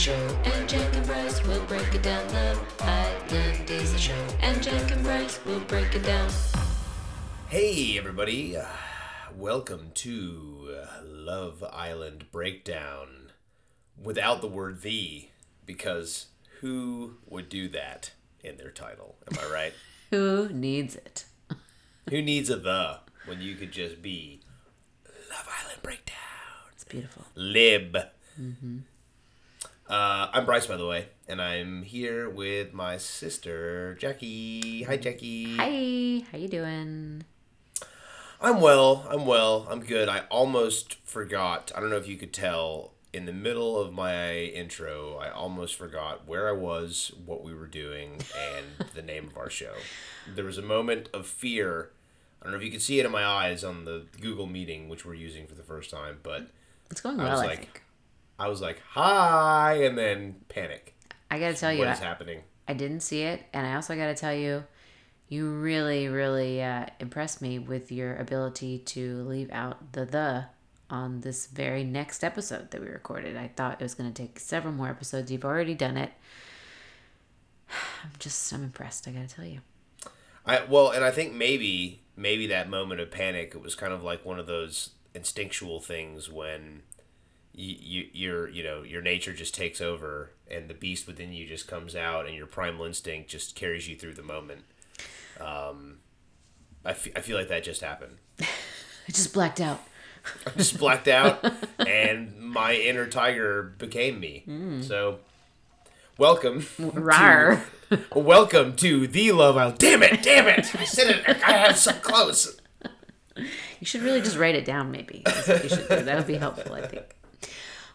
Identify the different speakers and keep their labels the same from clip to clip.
Speaker 1: show, and Jack and Bryce will break it down. Love Island is the show, and Jack and Bryce will break it down.
Speaker 2: Hey, everybody. Uh, welcome to Love Island Breakdown without the word the, because who would do that in their title? Am I right?
Speaker 3: Who needs it?
Speaker 2: who needs a the when you could just be Love Island Breakdown?
Speaker 3: It's beautiful.
Speaker 2: Lib. Uh, I'm Bryce, by the way, and I'm here with my sister Jackie. Hi, Jackie.
Speaker 3: Hi, how you doing?
Speaker 2: I'm well. I'm well. I'm good. I almost forgot. I don't know if you could tell in the middle of my intro, I almost forgot where I was, what we were doing, and the name of our show. There was a moment of fear. I don't know if you could see it in my eyes on the Google meeting, which we're using for the first time, but
Speaker 3: It's going
Speaker 2: I
Speaker 3: well,
Speaker 2: was
Speaker 3: I,
Speaker 2: like,
Speaker 3: think.
Speaker 2: I was like, hi, and then panic.
Speaker 3: I gotta tell you,
Speaker 2: What is
Speaker 3: I,
Speaker 2: happening?
Speaker 3: I didn't see it, and I also gotta tell you, you really, really uh, impressed me with your ability to leave out the the on this very next episode that we recorded. I thought it was gonna take several more episodes. You've already done it. I'm just, I'm impressed. I gotta tell you.
Speaker 2: I well, and I think maybe maybe that moment of panic it was kind of like one of those instinctual things when you, you your you know your nature just takes over and the beast within you just comes out and your primal instinct just carries you through the moment. Um, I, I feel like that just happened.
Speaker 3: I just blacked out.
Speaker 2: I just blacked out and my inner tiger became me. So welcome.
Speaker 3: Rar.
Speaker 2: Welcome to the Love Island. Damn it! Damn it! I said it. I have so close.
Speaker 3: You should really just write it down, maybe. You should do. That would be helpful, I think.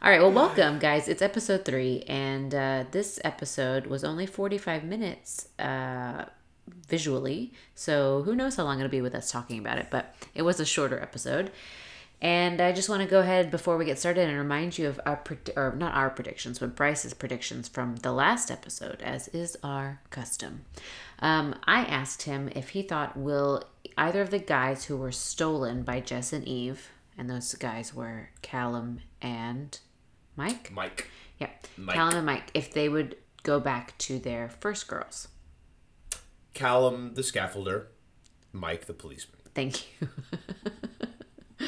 Speaker 3: All right, well, welcome, guys. It's episode three, and uh, this episode was only 45 minutes uh, visually, so who knows how long it'll be with us talking about it, but it was a shorter episode. And I just want to go ahead before we get started and remind you of our, or not our predictions, but Bryce's predictions from the last episode, as is our custom. Um, I asked him if he thought will either of the guys who were stolen by Jess and Eve, and those guys were Callum and Mike.
Speaker 2: Mike.
Speaker 3: Yeah,
Speaker 2: Mike.
Speaker 3: Callum and Mike, if they would go back to their first girls.
Speaker 2: Callum the scaffolder. Mike the policeman.
Speaker 3: Thank you.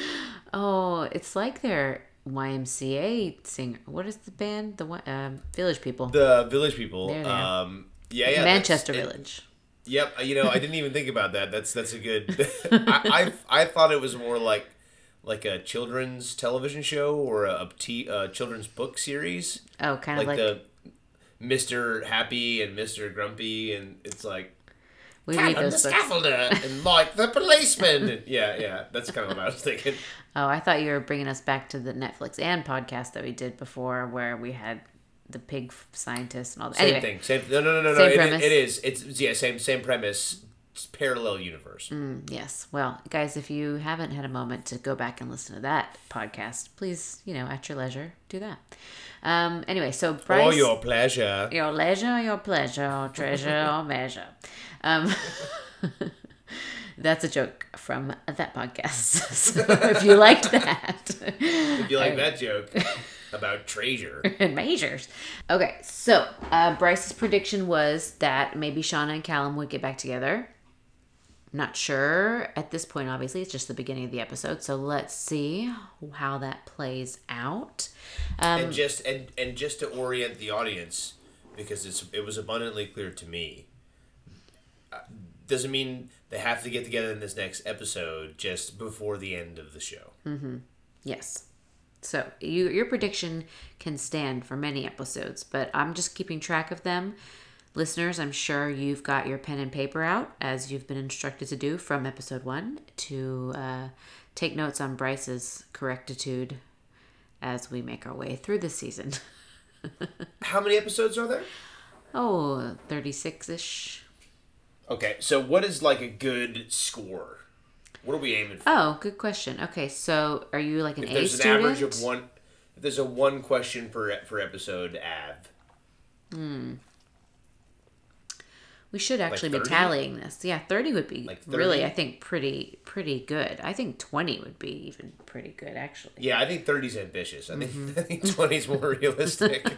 Speaker 3: oh, it's like their YMCA singer. What is the band? The um, Village People.
Speaker 2: The village people.
Speaker 3: There they are.
Speaker 2: Um, yeah, yeah.
Speaker 3: Manchester
Speaker 2: that's-
Speaker 3: Village.
Speaker 2: Yep. You know, I didn't even think about that. That's that's a good. I, I I thought it was more like like a children's television show or a, a t, a children's book series,
Speaker 3: Oh, kind of
Speaker 2: like,
Speaker 3: like,
Speaker 2: the Mister Happy and Mister Grumpy, and it's like
Speaker 3: we read
Speaker 2: Callum the
Speaker 3: those books.
Speaker 2: scaffolder and Mike the policeman. And yeah, yeah. That's kind of what I was thinking.
Speaker 3: Oh, I thought you were bringing us back to the Netflix and podcast that we did before, where we had the pig scientist and all that.
Speaker 2: Same
Speaker 3: anyway,
Speaker 2: thing. Same. No, no, no, no.
Speaker 3: Same
Speaker 2: no. It,
Speaker 3: premise.
Speaker 2: it is. It's yeah. Same same premise. Parallel universe.
Speaker 3: Yes. Well, guys, if you haven't had a moment to go back and listen to that podcast, please, you know, at your leisure, do that. Um, anyway, so Bryce,
Speaker 2: For your pleasure.
Speaker 3: your leisure, your pleasure, or treasure, or measure. Um, that's a joke from that podcast. so if you liked that,
Speaker 2: If you like that joke about treasure.
Speaker 3: and measures. Okay, so uh, Bryce's prediction was that maybe Shaughna and Callum would get back together. Not sure at this point, obviously, it's just the beginning of the episode. So let's see how that plays out. Um,
Speaker 2: and just and and just to orient the audience because it's it was abundantly clear to me uh, doesn't mean they have to get together in this next episode just before the end of the show Mm-hmm.
Speaker 3: Yes. So you, your prediction can stand for many episodes, but I'm just keeping track of them. Listeners, I'm sure you've got your pen and paper out as you've been instructed to do from episode one to uh, take notes on Bryce's correctitude as we make our way through the season.
Speaker 2: how many episodes are there
Speaker 3: Oh, 36 ish.
Speaker 2: okay so what is like a good score what are we aiming for
Speaker 3: Oh, good question. Okay, so are you like an
Speaker 2: if
Speaker 3: A
Speaker 2: there's an
Speaker 3: student?
Speaker 2: average of one if there's a one question per per episode av
Speaker 3: We We should actually be tallying this. Yeah, 30 would be
Speaker 2: Like
Speaker 3: really, I think, pretty pretty good. I think 20 would be even pretty good, actually.
Speaker 2: Yeah, I think 30's ambitious. I think
Speaker 3: Mm-hmm.
Speaker 2: I think 20's more realistic.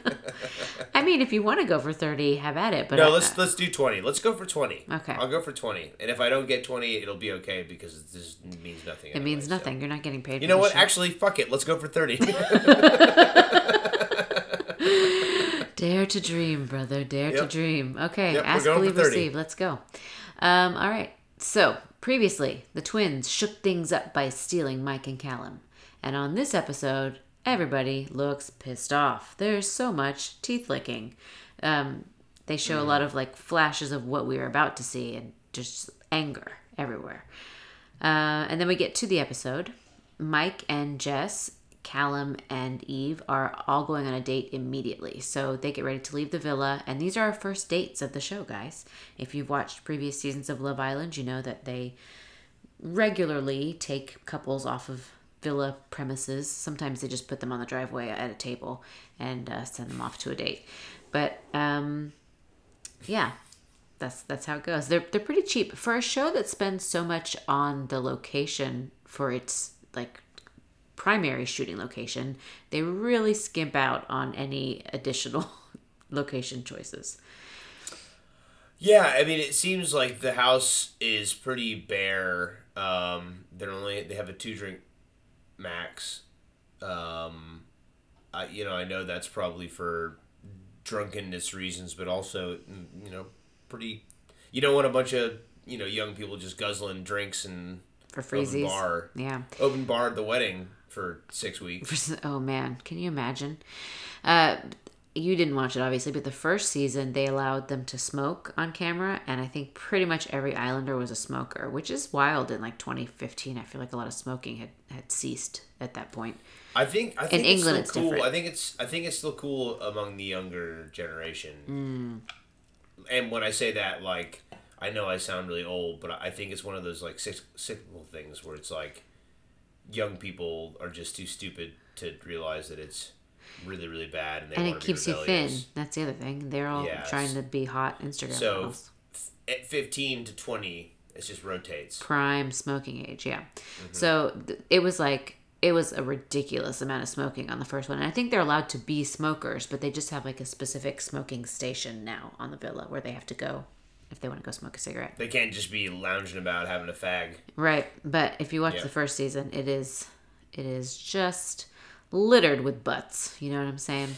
Speaker 3: I mean, if you want to go for 30, have at it. But
Speaker 2: no,
Speaker 3: I-
Speaker 2: let's let's do 20. Let's go for 20.
Speaker 3: Okay.
Speaker 2: I'll go for 20. And if I don't get 20, it'll be okay because it just means nothing.
Speaker 3: it means nothing. You're not getting paid.
Speaker 2: You know what?
Speaker 3: show.
Speaker 2: Actually, fuck it. Let's go for 30.
Speaker 3: Dare to dream, brother. Dare to dream. Okay,
Speaker 2: Yep,
Speaker 3: ask, believe, receive. Let's go. Um, all right. So previously, the twins shook things up by stealing Mike and Callum, and on this episode, everybody looks pissed off. There's so much teeth licking. Um, they show a lot of like flashes of what we were about to see, and just anger everywhere. Uh, and then we get to the episode. Mike and Jess, Callum and Eve are all going on a date immediately. So they get ready to leave the villa. And these are our first dates of the show, guys. If you've watched previous seasons of Love Island, you know that they regularly take couples off of villa premises. Sometimes they just put them on the driveway at a table and uh, send them off to a date. But um, yeah, that's that's how it goes. They're they're pretty cheap for a show that spends so much on the location for its like primary shooting location. They really skimp out on any additional location choices.
Speaker 2: Yeah, I mean, it seems like the house is pretty bare. Um, they're only they have a two drink max. Um, I you know I know that's probably for drunkenness reasons, but also mm, you know pretty. You don't want a bunch of you know young people just guzzling drinks and
Speaker 3: For
Speaker 2: open
Speaker 3: freezies.
Speaker 2: bar
Speaker 3: Yeah.
Speaker 2: open bar at the wedding for six weeks.
Speaker 3: Oh man, can you imagine? Uh, you didn't watch it obviously, but the first season they allowed them to smoke on camera, and I think pretty much every Islander was a smoker, which is wild. In like 2015, I feel like a lot of smoking had had ceased at that point.
Speaker 2: I think I think
Speaker 3: In
Speaker 2: it's
Speaker 3: England,
Speaker 2: still
Speaker 3: it's
Speaker 2: cool.
Speaker 3: different.
Speaker 2: I think it's I think it's still cool among the younger generation.
Speaker 3: Mm.
Speaker 2: And when I say that, like I know I sound really old, but I think it's one of those like cyc- cyclical things where it's like young people are just too stupid to realize that it's really really bad, and they
Speaker 3: and it keeps you thin. That's the other thing. They're all
Speaker 2: Yes.
Speaker 3: trying to be hot Instagram
Speaker 2: So
Speaker 3: models.
Speaker 2: f- at fifteen to twenty, it just rotates.
Speaker 3: Prime smoking age, yeah.
Speaker 2: Mm-hmm.
Speaker 3: So th- it was like it was a ridiculous amount of smoking on the first one. And I think they're allowed to be smokers, but they just have like a specific smoking station now on the villa where they have to go if they want to go smoke a cigarette.
Speaker 2: They can't just be lounging about having a fag.
Speaker 3: Right, but if you watch
Speaker 2: Yeah.
Speaker 3: the first season, it is it is just littered with butts. You know what I'm saying?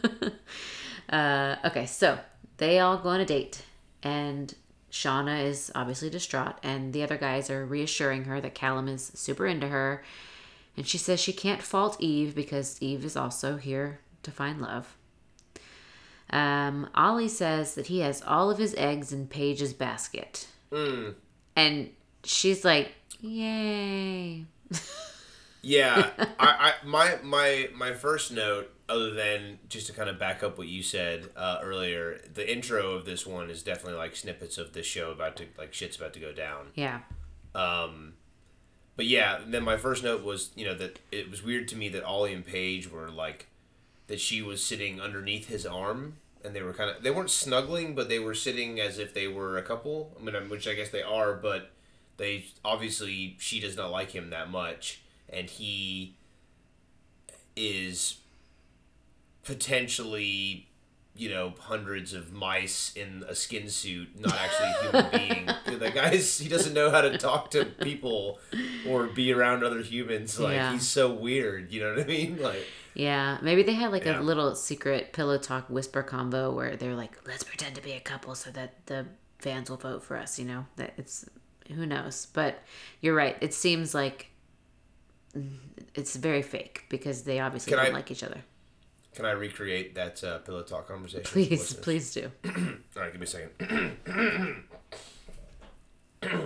Speaker 3: uh, okay, so they all go on a date, and Shaughna is obviously distraught, and the other guys are reassuring her that Callum is super into her, and she says she can't fault Eve because Eve is also here to find love. Um, Ollie says that he has all of his eggs in Paige's basket. And she's like, Yay.
Speaker 2: Yeah, I, I my my my first note, other than just to kind of back up what you said uh, earlier, the intro of this one is definitely like snippets of this show about to like shit's about to go down.
Speaker 3: Yeah.
Speaker 2: Um, but yeah, then my first note was you know that it was weird to me that Ollie and Paige were like that she was sitting underneath his arm and they were kind of they weren't snuggling but they were sitting as if they were a couple. I mean, which I guess they are, but they obviously she does not like him that much and he is potentially you know hundreds of mice in a skin suit not actually a human being the guy's he doesn't know how to talk to people or be around other humans like
Speaker 3: Yeah.
Speaker 2: he's so weird you know what i mean like
Speaker 3: Yeah. Maybe they had like
Speaker 2: Yeah.
Speaker 3: a little secret pillow talk whisper combo where they're like, let's pretend to be a couple so that the fans will vote for us, you know? That it's who knows. But you're right. It seems like it's very fake because they obviously
Speaker 2: Can
Speaker 3: don't
Speaker 2: I-
Speaker 3: like each other.
Speaker 2: can i recreate that uh, pillow talk conversation
Speaker 3: Please, please do.
Speaker 2: all right give me a second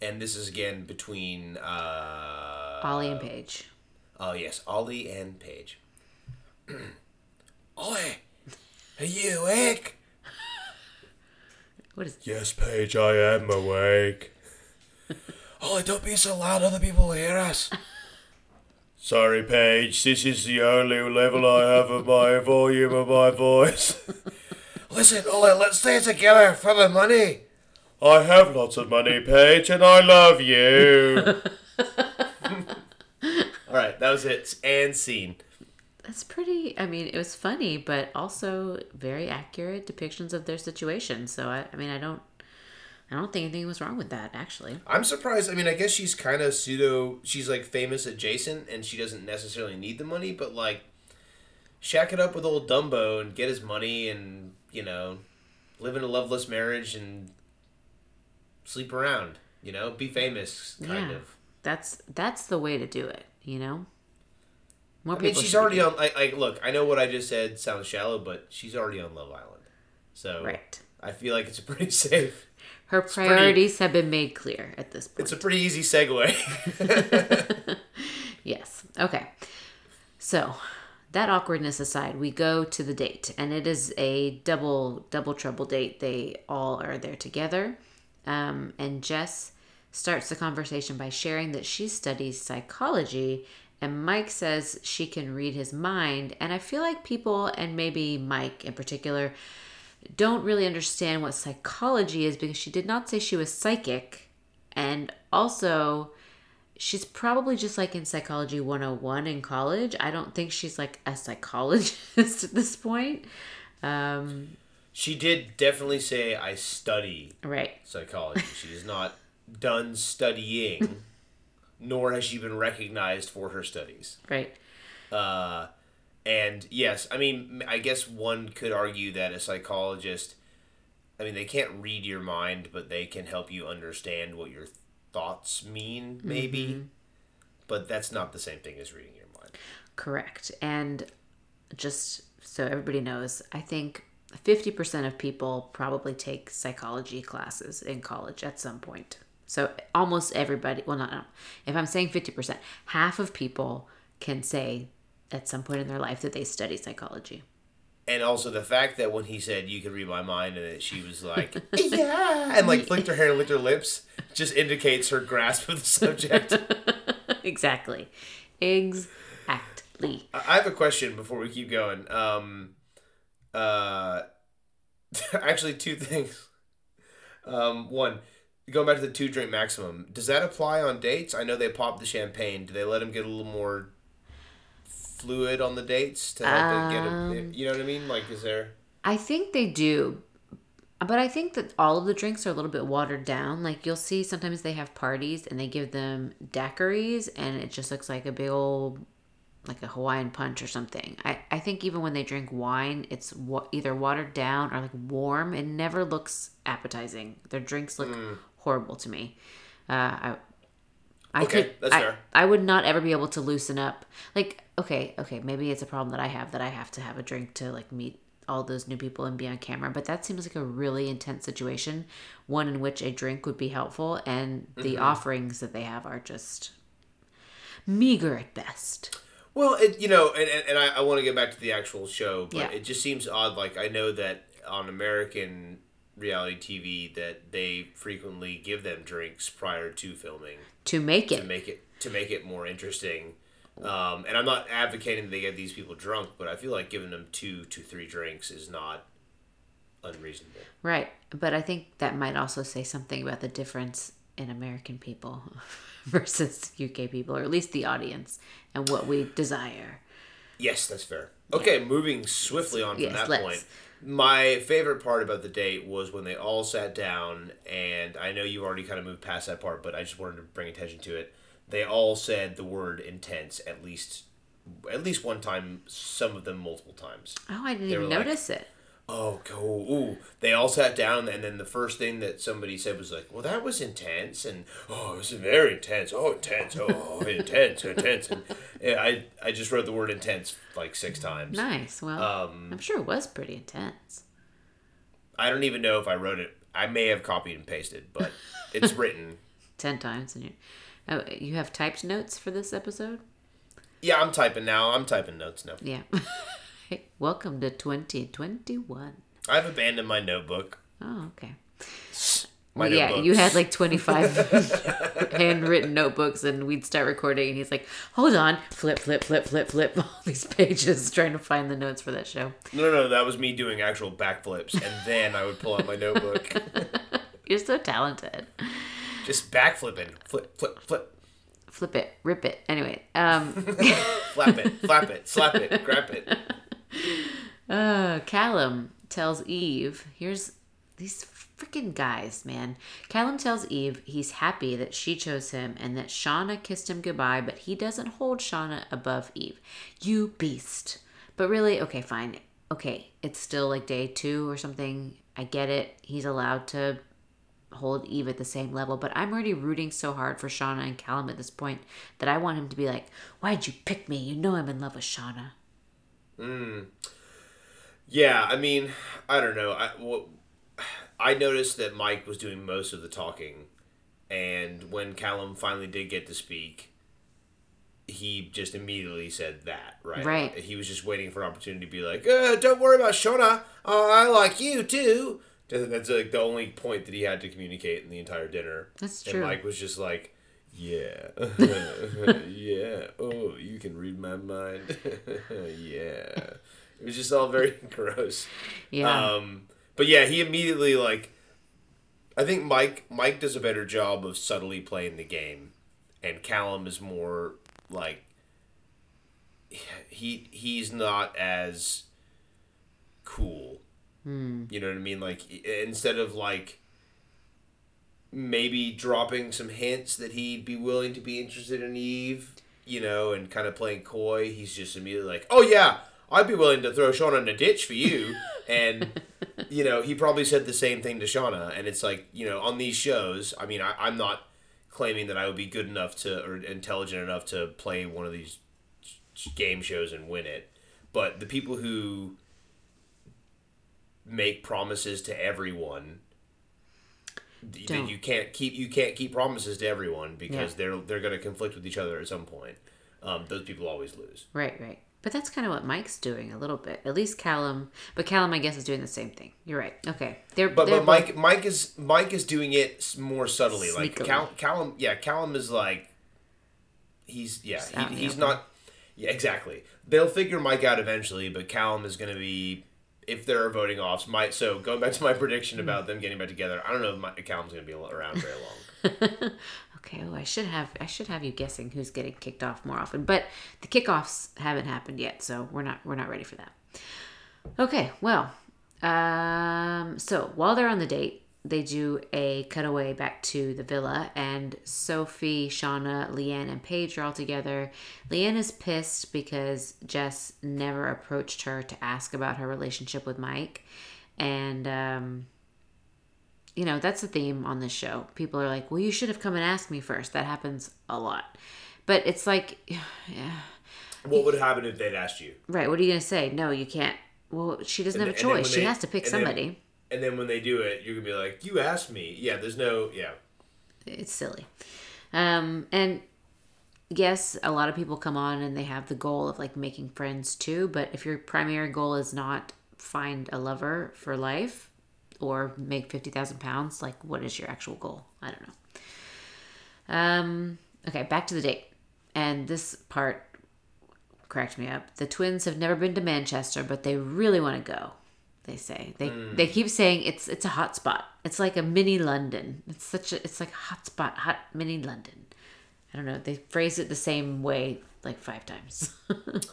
Speaker 2: and this is again between uh
Speaker 3: Ollie and Paige.
Speaker 2: Oh yes, Ollie and Paige. Ollie, are you awake?
Speaker 3: What is
Speaker 2: Yes, Paige, I am awake. Ollie, don't be so loud; other people will hear us. Sorry, Paige. This is the only level I have of my volume of my voice. Listen, Ollie, let's stay together for the money. I have lots of money, Paige, and I love you. All right, that was it. And scene.
Speaker 3: That's pretty. I mean, it was funny, but also very accurate depictions of their situation. So I, I mean, I don't, I don't think anything was wrong with that. Actually,
Speaker 2: I'm surprised. I mean, I guess she's kind of pseudo. She's like famous adjacent, and she doesn't necessarily need the money, but like, shack it up with old Dumbo and get his money, and you know, live in a loveless marriage and sleep around. You know, be famous, kind
Speaker 3: Yeah.
Speaker 2: of.
Speaker 3: that's that's the way to do it. You know, more
Speaker 2: I mean, she's already on. Like, like, look, I know what I just said sounds shallow, but she's already on Love Island, so
Speaker 3: right.
Speaker 2: I feel like it's a pretty safe.
Speaker 3: Her
Speaker 2: pretty-
Speaker 3: priorities have been made clear at this point.
Speaker 2: It's a pretty easy segue.
Speaker 3: Yes. Okay. So, that awkwardness aside, we go to the date, and it is a double double trouble date. They all are there together, um, and Jess starts the conversation by sharing that she studies psychology, and Mike says she can read his mind. And I feel like people, and maybe Mike in particular, don't really understand what psychology is because she did not say she was psychic, and also she's probably just like in psychology 101 in college. I don't think she's like a psychologist at this point. Um,
Speaker 2: she did definitely say, "I study
Speaker 3: right.
Speaker 2: psychology. She is not done studying, nor has she been recognized for her studies.
Speaker 3: Right.
Speaker 2: Uh, and yes, I mean, I guess one could argue that a psychologist, I mean, they can't read your mind, but they can help you understand what your thoughts mean, maybe. But that's not the same thing as reading your mind.
Speaker 3: Correct. And just so everybody knows, I think 50% of people probably take psychology classes in college at some point. So almost everybody, well, not, no. if I'm saying 50%, half of people can say at some point in their life that they study psychology.
Speaker 2: And also the fact that when he said you can read my mind and that she was like, yeah, and like flicked her hair and licked her lips, just indicates her grasp of the subject.
Speaker 3: exactly. Exactly.
Speaker 2: I I have a question before we keep going. Um, uh, actually, two things. Um, one, going back to the two drink maximum, does that apply on dates? I know they pop the champagne. Do they let them get a little more fluid on the dates to help it get a, um, you know what I mean? Like, is there?
Speaker 3: I think they do. But I think that all of the drinks are a little bit watered down. Like you'll see sometimes they have parties and they give them daiquiris and it just looks like a big old like a Hawaiian punch or something. I, I think even when they drink wine, it's wa- either watered down or like warm. It never looks appetizing. Their drinks look mm. Horrible to me. Uh, I, I
Speaker 2: Okay,
Speaker 3: could,
Speaker 2: that's
Speaker 3: I,
Speaker 2: fair.
Speaker 3: I would not ever be able to loosen up. Like, okay, okay, maybe it's a problem that I have that I have to have a drink to like meet all those new people and be on camera. But that seems like a really intense situation, one in which a drink would be helpful, and the
Speaker 2: Mm-hmm.
Speaker 3: offerings that they have are just meager at best.
Speaker 2: Well, it you know, and, and, I, I want to get back to the actual show, but
Speaker 3: Yeah.
Speaker 2: it just seems odd. Like I know that on American reality TV that they frequently give them drinks prior to filming.
Speaker 3: To make it to
Speaker 2: make it to make it more interesting. Um, and I'm not advocating that they get these people drunk, but I feel like giving them two to three drinks is not unreasonable.
Speaker 3: right? But I think that might also say something about the difference in American people versus UK people, or at least the audience, and what we desire.
Speaker 2: Yes, that's fair. Okay, moving swiftly on from
Speaker 3: Yes,
Speaker 2: that
Speaker 3: let's.
Speaker 2: point. My favorite part about the date was when they all sat down, and I know you already kind of moved past that part, but I just wanted to bring attention to it. They all said the word intense at least at least one time, some of them multiple times.
Speaker 3: Oh, I didn't
Speaker 2: They
Speaker 3: even
Speaker 2: like-
Speaker 3: notice it.
Speaker 2: Oh, go! Ooh, they all sat down, and then the first thing that somebody said was like, "Well, that was intense," and "Oh, it was very intense. Oh, intense. Oh, intense, intense." And yeah, I I just wrote the word intense like six times.
Speaker 3: Nice. Well,
Speaker 2: Um,
Speaker 3: I'm sure it was pretty intense.
Speaker 2: I don't even know if I wrote it. I may have copied and pasted, but it's written.
Speaker 3: Ten times, and you, oh, you have typed notes for this episode.
Speaker 2: Yeah, I'm typing now. I'm typing notes now.
Speaker 3: Yeah. Hey, Welcome to 2021.
Speaker 2: I've abandoned my notebook.
Speaker 3: Oh, okay.
Speaker 2: My
Speaker 3: yeah,
Speaker 2: notebooks.
Speaker 3: you had like 25 handwritten notebooks, and we'd start recording, and he's like, hold on, flip, flip, flip, flip, flip, all these pages trying to find the notes for that show.
Speaker 2: No, no, no, that was me doing actual backflips, and then I would pull out my notebook,
Speaker 3: You're so talented.
Speaker 2: just backflipping, flip, flip, flip,
Speaker 3: Flip it, rip it. Anyway, um,
Speaker 2: flap it, flap it, slap it, grab it.
Speaker 3: uh, Callum tells Eve, here's these freaking guys, man. Callum tells Eve he's happy that she chose him and that Shaughna kissed him goodbye, but he doesn't hold Shaughna above Eve. You beast. But really, okay, fine. Okay, it's still like day two or something. I get it. He's allowed to hold Eve at the same level, but I'm already rooting so hard for Shaughna and Callum at this point that I want him to be like, Why'd you pick me? You know I'm in love with Shaughna.
Speaker 2: Yeah, I mean, I don't know. I I noticed that Mike was doing most of the talking, and when Callum finally did get to speak, he just immediately said that. Right.
Speaker 3: Right.
Speaker 2: He was just waiting for an opportunity to be like, uh, "Don't worry about Shaughna. Uh, I like you too." That's like the only point that he had to communicate in the entire dinner.
Speaker 3: That's
Speaker 2: And
Speaker 3: true.
Speaker 2: Mike was just like. Yeah, yeah. Oh, you can read my mind. yeah, it was just all very gross.
Speaker 3: Yeah.
Speaker 2: Um, but yeah, he immediately like. I think Mike Mike does a better job of subtly playing the game, and Callum is more like. He he's not as cool. You know what I mean? Like instead of like maybe dropping some hints that he'd be willing to be interested in Eve, you know, and kind of playing coy, he's just immediately like, "Oh yeah, I'd be willing to throw Shaughna in a ditch for you." and you know, he probably said the same thing to Shaughna, and it's like, you know, on these shows, I mean, I, I'm not claiming that I would be good enough to or intelligent enough to play one of these game shows and win it, but the people who make promises to everyone
Speaker 3: Don't.
Speaker 2: you can't keep you can't keep promises to everyone because
Speaker 3: Yeah.
Speaker 2: they're they're going to conflict with each other at some point. Um, those people always lose.
Speaker 3: Right, right. But that's kind of what Mike's doing a little bit. At least Callum, but Callum, I guess, is doing the same thing. You're right. Okay, they're
Speaker 2: But
Speaker 3: they're
Speaker 2: but Mike Mike is Mike is doing it more subtly. Like Cal, Callum, yeah, Callum is like he's yeah
Speaker 3: Just
Speaker 2: he, he's not yeah exactly. They'll figure Mike out eventually, but Callum is going to be if there are voting offs. Mike. So going back to my prediction about them getting back together, I don't know if Callum's going to be around very long.
Speaker 3: Okay, oh, I should have I should have you guessing who's getting kicked off more often, but the kickoffs haven't happened yet, so we're not we're not ready for that. Okay, well, um, so while they're on the date, they do a cutaway back to the villa, and Sophie, Shaughna, Leanne, and Paige are all together. Leanne is pissed because Jess never approached her to ask about her relationship with Mike, and um, you know, that's the theme on this show. People are like, well, you should have come and asked me first. That happens a lot. But it's like, yeah,
Speaker 2: what would happen if they'd asked you?
Speaker 3: right. What are you going to say? No, you can't. Well, she doesn't have a
Speaker 2: And then when
Speaker 3: choice. She
Speaker 2: they-
Speaker 3: has to pick
Speaker 2: then-
Speaker 3: somebody.
Speaker 2: And then when they do it, you're gonna be like, "You asked me." Yeah, there's no yeah.
Speaker 3: It's silly. Um, and yes, a lot of people come on and they have the goal of like making friends too. But if your primary goal is not find a lover for life or make 50,000 pounds, like what is your actual goal? I don't know. Um, okay, back to the date. And this part cracked me up. The twins have never been to Manchester, but they really want to go. They say they they keep saying it's it's a hot spot. It's like a mini London. It's such a it's like a hot spot, hot mini London. I don't know. They phrase it the same way like five times.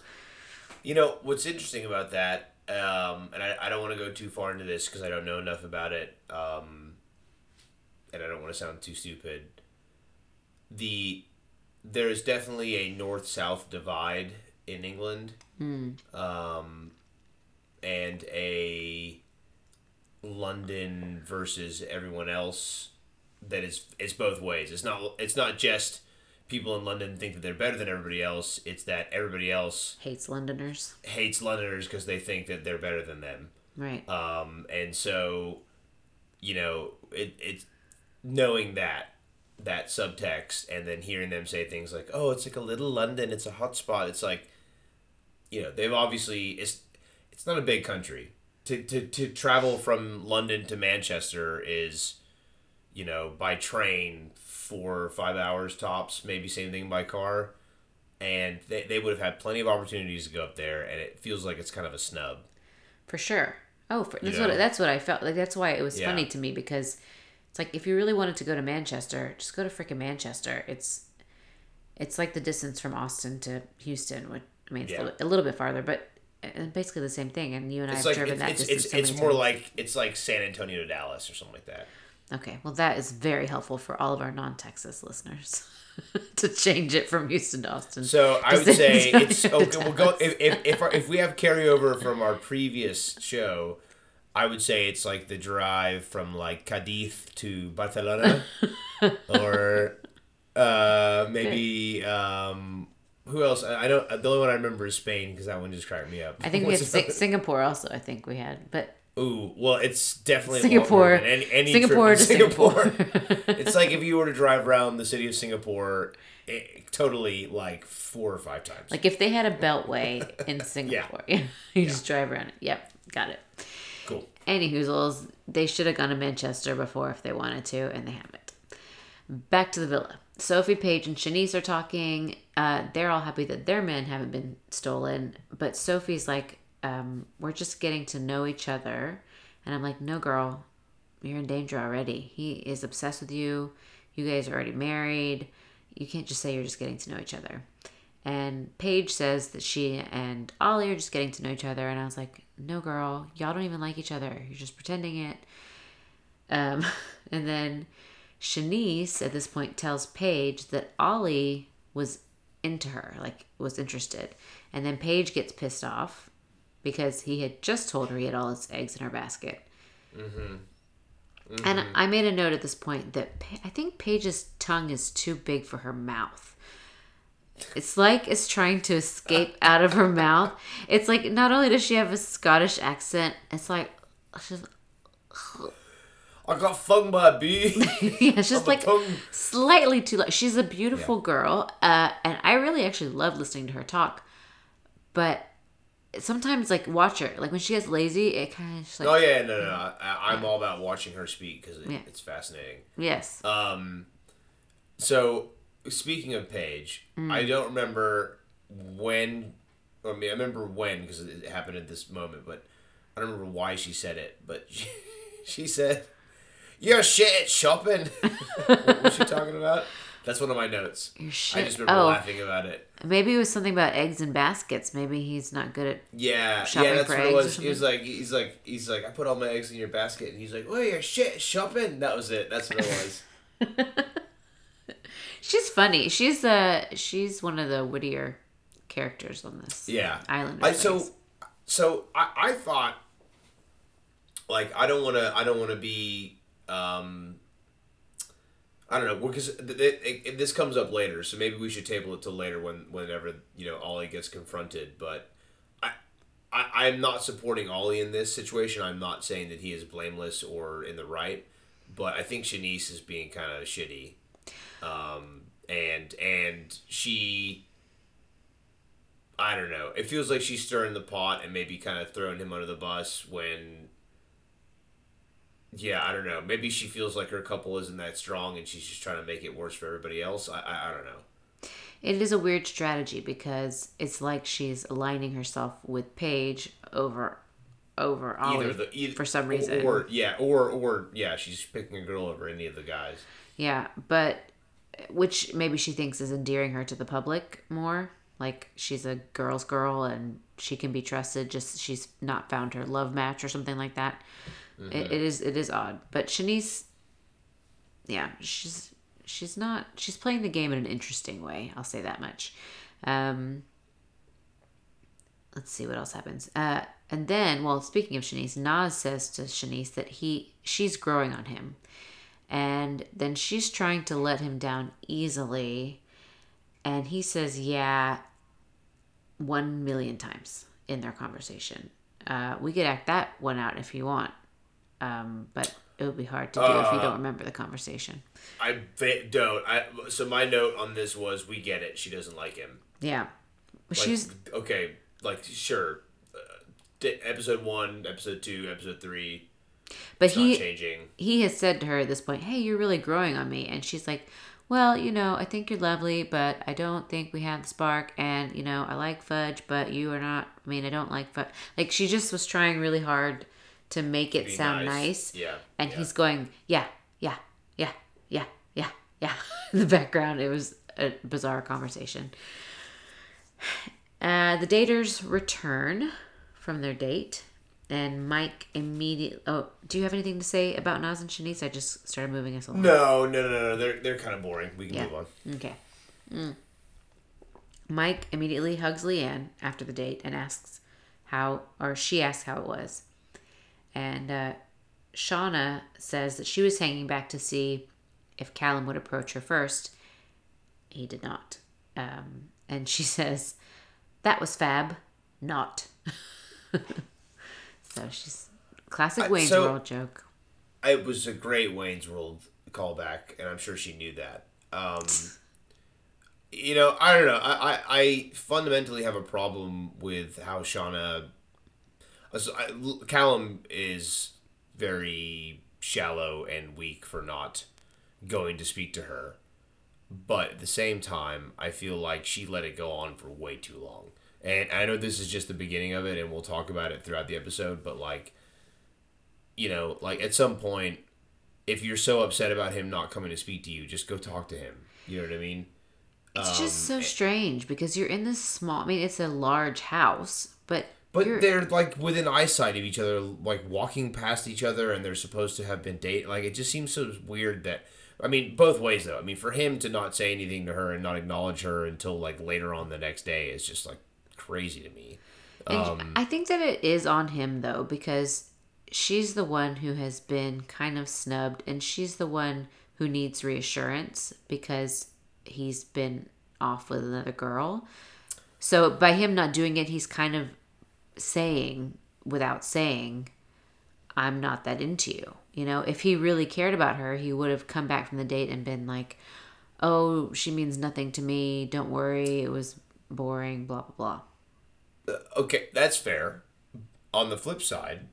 Speaker 2: You know what's interesting about that, um, and I, I don't want to go too far into this because I don't know enough about it, um, and I don't want to sound too stupid. The there is definitely a north south divide in England, um, and a London versus everyone else that is it's both ways. It's not it's not just people in London think that they're better than everybody else. It's that everybody else
Speaker 3: Hates Londoners.
Speaker 2: hates Londoners because they think that they're better than them.
Speaker 3: Right.
Speaker 2: Um, and so, you know, it, it's knowing that that subtext and then hearing them say things like, "Oh, it's like a little London. It's a hot spot." It's like, you know, they've obviously it's it's not a big country. To to to travel from London to Manchester is, you know, by train four or five hours tops, maybe same thing by car. And they, they would have had plenty of opportunities to go up there, and it feels like it's kind of a snub.
Speaker 3: For sure. Oh, for, that's what that's what I felt like. That's why it was
Speaker 2: Yeah.
Speaker 3: funny to me because it's like if you really wanted to go to Manchester, just go to freaking Manchester. It's it's like the distance from Austin to Houston. Which I mean, it's
Speaker 2: Yeah.
Speaker 3: a, little, a little bit farther, but basically the same thing. And you and I
Speaker 2: It's
Speaker 3: have
Speaker 2: like
Speaker 3: driven
Speaker 2: it's
Speaker 3: that
Speaker 2: it's,
Speaker 3: distance.
Speaker 2: it's,
Speaker 3: so
Speaker 2: it's more
Speaker 3: times.
Speaker 2: like it's like San Antonio to Dallas or something like that.
Speaker 3: okay. Well, that is very helpful for all of our non-Texas listeners to change it from Houston to Austin.
Speaker 2: So I would say
Speaker 3: Antonio
Speaker 2: it's okay. We'll go if if if, our, if we have carryover from our previous show. I would say it's like the drive from like Cadiz to Barcelona, or uh, maybe um, who else? I don't. The only one I remember is Spain because that one just cracked me up.
Speaker 3: I think we had Singapore also. I think we had, but
Speaker 2: Ooh, well, it's definitely
Speaker 3: Singapore-
Speaker 2: any, any
Speaker 3: Singapore to Singapore.
Speaker 2: it's like if you were to drive around the city of Singapore, eh, totally like four or five times.
Speaker 3: Like if they had a beltway in Singapore, you just drive around it. Yep, got it.
Speaker 2: cool.
Speaker 3: Any hoozles, they should have gone to Manchester before if they wanted to, and they haven't. Back to the villa. Sophie, Paige, and Siânnise are talking. Uh, they're all happy that their men haven't been stolen, but Sophie's like, um, "We're just getting to know each other," and I'm like, "No, girl, you're in danger already. He is obsessed with you. You guys are already married. You can't just say you're just getting to know each other." And Paige says that she and Ollie are just getting to know each other, and I was like, "No, girl, y'all don't even like each other. You're just pretending it." Um, and then Siânnise at this point tells Paige that Ollie was into her, like was interested, and then Paige gets pissed off because he had just told her he had all his eggs in her basket. Mm-hmm. And mm-hmm. I made a note at this point that Pa- I think Paige's tongue is too big for her mouth. It's like it's trying to escape out of her mouth. It's like not only does she have a Scottish accent, it's like she's,
Speaker 2: I got fung by a bee.
Speaker 3: yeah, it's just like slightly too loud. She's a beautiful girl, uh, and I really actually love listening to her talk. But sometimes, like, watch her. Like when she gets lazy, it kind of like
Speaker 2: oh yeah, no, no, no. I, I'm all about watching her speak because it,
Speaker 3: Yeah.
Speaker 2: it's fascinating.
Speaker 3: yes,
Speaker 2: Um, so speaking of Paige,
Speaker 3: Mm.
Speaker 2: I don't remember when. I mean, I remember when because it happened at this moment, but I don't remember why she said it. But she, she said, "You're shit at shopping." what was she talking about? That's one of my notes.
Speaker 3: You're
Speaker 2: I just remember
Speaker 3: oh.
Speaker 2: laughing about it.
Speaker 3: maybe it was something about eggs and baskets. Maybe he's not good at.
Speaker 2: Yeah,
Speaker 3: Shopping
Speaker 2: yeah, that's what it was. He was like, he's like, he's like, I put all my eggs in your basket, and he's like, oh, you're shit at shopping. That was it. That's what it was.
Speaker 3: She's funny. She's uh she's one of the wittier characters on this.
Speaker 2: Yeah.
Speaker 3: Islanders,
Speaker 2: I
Speaker 3: I
Speaker 2: so so I, I thought like I don't want to I don't want to be um I don't know because this comes up later, so maybe we should table it till later when whenever you know Ollie gets confronted. But I, I I'm not supporting Ollie in this situation. I'm not saying that he is blameless or in the right, but I think Siânnise is being kind of shitty, um, and and she I don't know. It feels like she's stirring the pot and maybe kind of throwing him under the bus when. Yeah, I don't know. Maybe she feels like her couple isn't that strong and she's just trying to make it worse for everybody else. I, I, I don't know.
Speaker 3: It is a weird strategy because it's like she's aligning herself with Paige over over Ollie
Speaker 2: Either the either,
Speaker 3: for some reason.
Speaker 2: or yeah, or or yeah, she's picking a girl over any of the guys.
Speaker 3: Yeah, but which maybe she thinks is endearing her to the public more. Like she's a girl's girl and she can be trusted. Just she's not found her love match or something like that. It, it is it is odd, but Siânnise, yeah, she's she's not she's playing the game in an interesting way. I'll say that much. Um, let's see what else happens. Uh, and then, well, speaking of Siânnise, Nas says to Siânnise that he she's growing on him, and then she's trying to let him down easily, and he says, "Yeah," one million times in their conversation. Uh, we could act that one out if you want, um, but it would be hard to do if you don't remember the conversation.
Speaker 2: I don't. I so my note on this was we get it. She doesn't like him.
Speaker 3: Yeah,
Speaker 2: Like,
Speaker 3: she's
Speaker 2: okay. Like sure, uh, episode one, episode two, episode three.
Speaker 3: But he
Speaker 2: changing.
Speaker 3: he has said to her at this point, "Hey, you're really growing on me," and she's like, "Well, you know, I think you're lovely, but I don't think we have the spark, and you know, I like fudge, but you are not. I mean, I don't like fudge. Like she just was trying really hard to make it
Speaker 2: Be
Speaker 3: sound nice,
Speaker 2: Yeah.
Speaker 3: and
Speaker 2: yeah.
Speaker 3: he's going, "Yeah, yeah, yeah, yeah, yeah, yeah." In the background, it was a bizarre conversation. Uh, the daters return from their date, and Mike immediately. Oh, do you have anything to say about Nas and Siânnise? I just started moving us along.
Speaker 2: No, no, no, no. They're they're kind of boring. We can
Speaker 3: Yeah.
Speaker 2: move on.
Speaker 3: Okay. Mm. Mike immediately hugs Leanne after the date and asks how, or she asks how it was. And uh, Shaughna says that she was hanging back to see if Callum would approach her first. He did not. Um, and she says, that was fab, not. so she's classic
Speaker 2: Uh,
Speaker 3: Wayne's
Speaker 2: so-
Speaker 3: World joke.
Speaker 2: It was a great Wayne's World callback, and I'm sure she knew that. Um, you know, I don't know. I, I, I fundamentally have a problem with how Shaughna. So I, Callum is very shallow and weak for not going to speak to her. But at the same time, I feel like she let it go on for way too long. And I know this is just the beginning of it, and we'll talk about it throughout the episode, but like, you know, like at some point, if you're so upset about him not coming to speak to you, just go talk to him. You know what I mean?
Speaker 3: It's just
Speaker 2: Um,
Speaker 3: so strange because you're in this small. I mean, it's a large house, but
Speaker 2: But
Speaker 3: you're,
Speaker 2: they're like within eyesight of each other, like walking past each other, and they're supposed to have been dating. Like it just seems so weird that. I mean, both ways though. I mean, for him to not say anything to her and not acknowledge her until like later on the next day is just like crazy to me. um,
Speaker 3: I think that it is on him though because she's the one who has been kind of snubbed, and she's the one who needs reassurance because he's been off with another girl. So by him not doing it, he's kind of saying without saying, I'm not that into you. You know, if he really cared about her, he would have come back from the date and been like, oh, she means nothing to me. Don't worry. It was boring, blah, blah, blah.
Speaker 2: Okay, that's fair. On the flip side,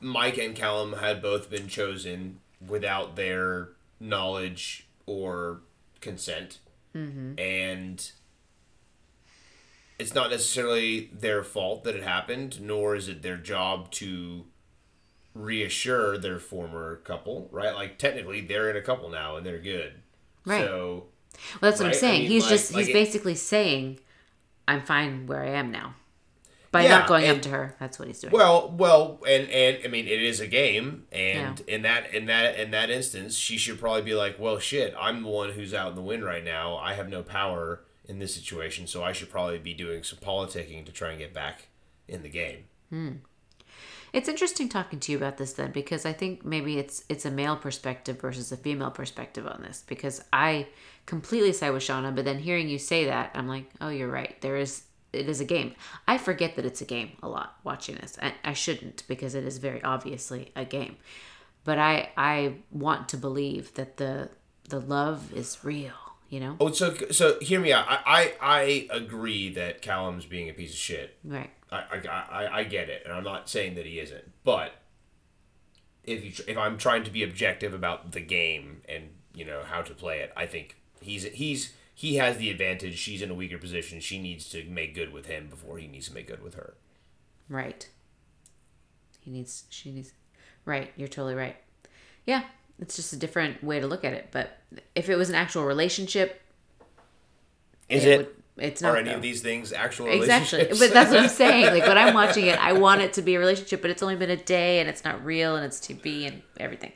Speaker 2: Mike and Callum had both been chosen without their knowledge or consent. Mm-hmm. And it's not necessarily their fault that it happened, nor is it their job to reassure their former couple, right? Like, technically, they're in a couple now and they're good.
Speaker 3: Right.
Speaker 2: So,
Speaker 3: Well, that's what
Speaker 2: Right?
Speaker 3: I'm
Speaker 2: I
Speaker 3: saying.
Speaker 2: mean,
Speaker 3: he's
Speaker 2: like-
Speaker 3: just,
Speaker 2: like
Speaker 3: he's
Speaker 2: it-
Speaker 3: basically saying, I'm fine where I am now. By
Speaker 2: Yeah,
Speaker 3: not going up to her. That's what he's doing.
Speaker 2: Well, well, and and I mean, it is a game, and in that in that in that instance, she should probably be like, "Well, shit, I'm the one who's out in the wind right now. I have no power in this situation, so I should probably be doing some politicking to try and get back in the game." Hmm.
Speaker 3: It's interesting talking to you about this then because I think maybe it's it's a male perspective versus a female perspective on this because I completely side with Shaughna, but then hearing you say that, I'm like, oh, you're right. There is it is a game. I forget that it's a game a lot watching this. I, I shouldn't because it is very obviously a game. But I I want to believe that the the love is real. You know,
Speaker 2: Oh, so so hear me out. I I, I agree that Callum's being a piece of shit.
Speaker 3: right?
Speaker 2: I, I, I, I get it, and I'm not saying that he isn't. But if you if I'm trying to be objective about the game and you know how to play it, I think he's he's he has the advantage. She's in a weaker position. She needs to make good with him before he needs to make good with her.
Speaker 3: Right. He needs, she needs, right. You're totally right. Yeah. It's just a different way to look at it. But if it was an actual relationship,
Speaker 2: Is
Speaker 3: it
Speaker 2: it?
Speaker 3: would- it's not
Speaker 2: are any
Speaker 3: though.
Speaker 2: of these things actual
Speaker 3: exactly.
Speaker 2: relationships?
Speaker 3: But that's what I'm saying. Like when I'm watching it, I want it to be a relationship, but it's only been a day and it's not real and it's to be and everything.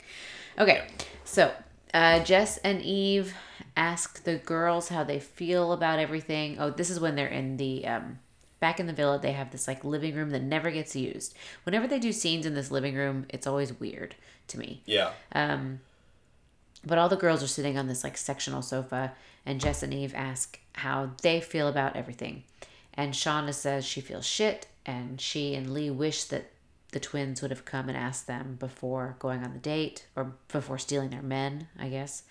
Speaker 3: Okay. So, uh, Jess and Eve ask the girls how they feel about everything. Oh, this is when they're in the um, back in the villa. They have this like living room that never gets used. Whenever they do scenes in this living room, it's always weird to me.
Speaker 2: yeah.
Speaker 3: Um, But all the girls are sitting on this like sectional sofa, and Jess and Eve ask how they feel about everything. And Shaughna says she feels shit, and she and Lee wish that the twins would have come and asked them before going on the date or before stealing their men, I guess.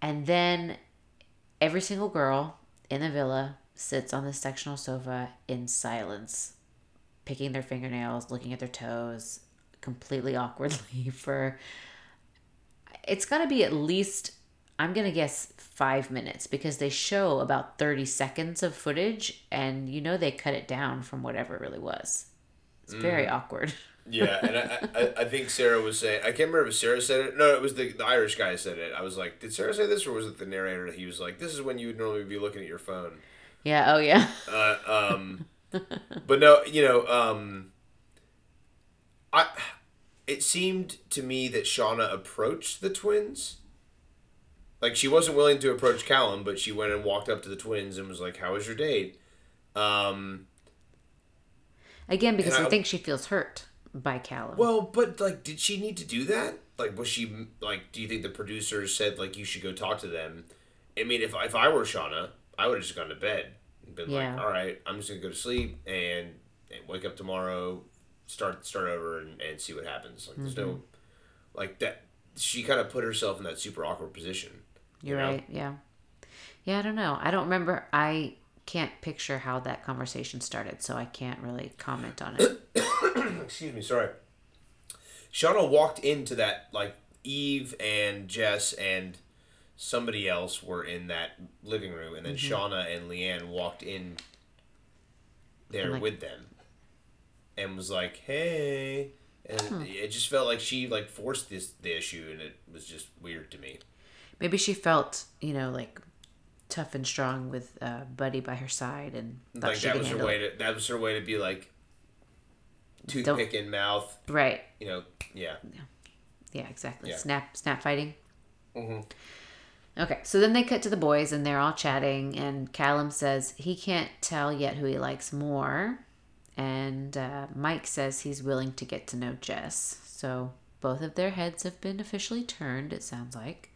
Speaker 3: And then every single girl in the villa sits on the sectional sofa in silence, picking their fingernails, looking at their toes, completely awkwardly for. It's got to be at least, I'm going to guess five minutes because they show about 30 seconds of footage and you know they cut it down from whatever it really was. It's very mm. awkward.
Speaker 2: Yeah, and I, I, I think Sarah was saying I can't remember if Sarah said it. No, it was the, the Irish guy said it. I was like, did Sarah say this or was it the narrator? He was like, this is when you would normally be looking at your phone.
Speaker 3: Yeah, oh yeah.
Speaker 2: Uh, um, but no, you know, um, I. It seemed to me that Shaughna approached the twins. Like she wasn't willing to approach Callum, but she went and walked up to the twins and was like, "How was your date?" Um,
Speaker 3: Again, because I
Speaker 2: I-
Speaker 3: think she feels hurt by Callum.
Speaker 2: Well, but like, did she need to do that? Like, was she like? Do you think the producers said like you should go talk to them? I mean, if if I were Shaughna, I would have just gone to bed and been
Speaker 3: Yeah.
Speaker 2: like, all right, I'm just gonna go to sleep and, and wake up tomorrow, start start over and, and see what happens. Like, there's no
Speaker 3: Mm-hmm.
Speaker 2: like that. She kind of put herself in that super awkward position. you
Speaker 3: You're
Speaker 2: know?
Speaker 3: right. Yeah. Yeah, I don't know. I don't remember. I can't picture how that conversation started, so I can't really comment on it.
Speaker 2: excuse me, sorry. Shaughna walked into that like Eve and Jess and somebody else were in that living room, and then Shaughna and Leanne walked in there
Speaker 3: Like-
Speaker 2: with them, and was like, "Hey," and it just felt like she like forced this the issue, and it was just weird to me.
Speaker 3: Maybe she felt, you know, like tough and strong with uh, Buddy by her side, and
Speaker 2: like that was her way
Speaker 3: it.
Speaker 2: to that was her way to be like toothpick in mouth,
Speaker 3: Right.
Speaker 2: you know? Yeah.
Speaker 3: Yeah. Exactly.
Speaker 2: Yeah.
Speaker 3: Snap. Snap fighting.
Speaker 2: Mhm.
Speaker 3: Okay, so then they cut to the boys and they're all chatting, and Callum says he can't tell yet who he likes more, and uh, Mike says he's willing to get to know Jess. So both of their heads have been officially turned, it sounds like.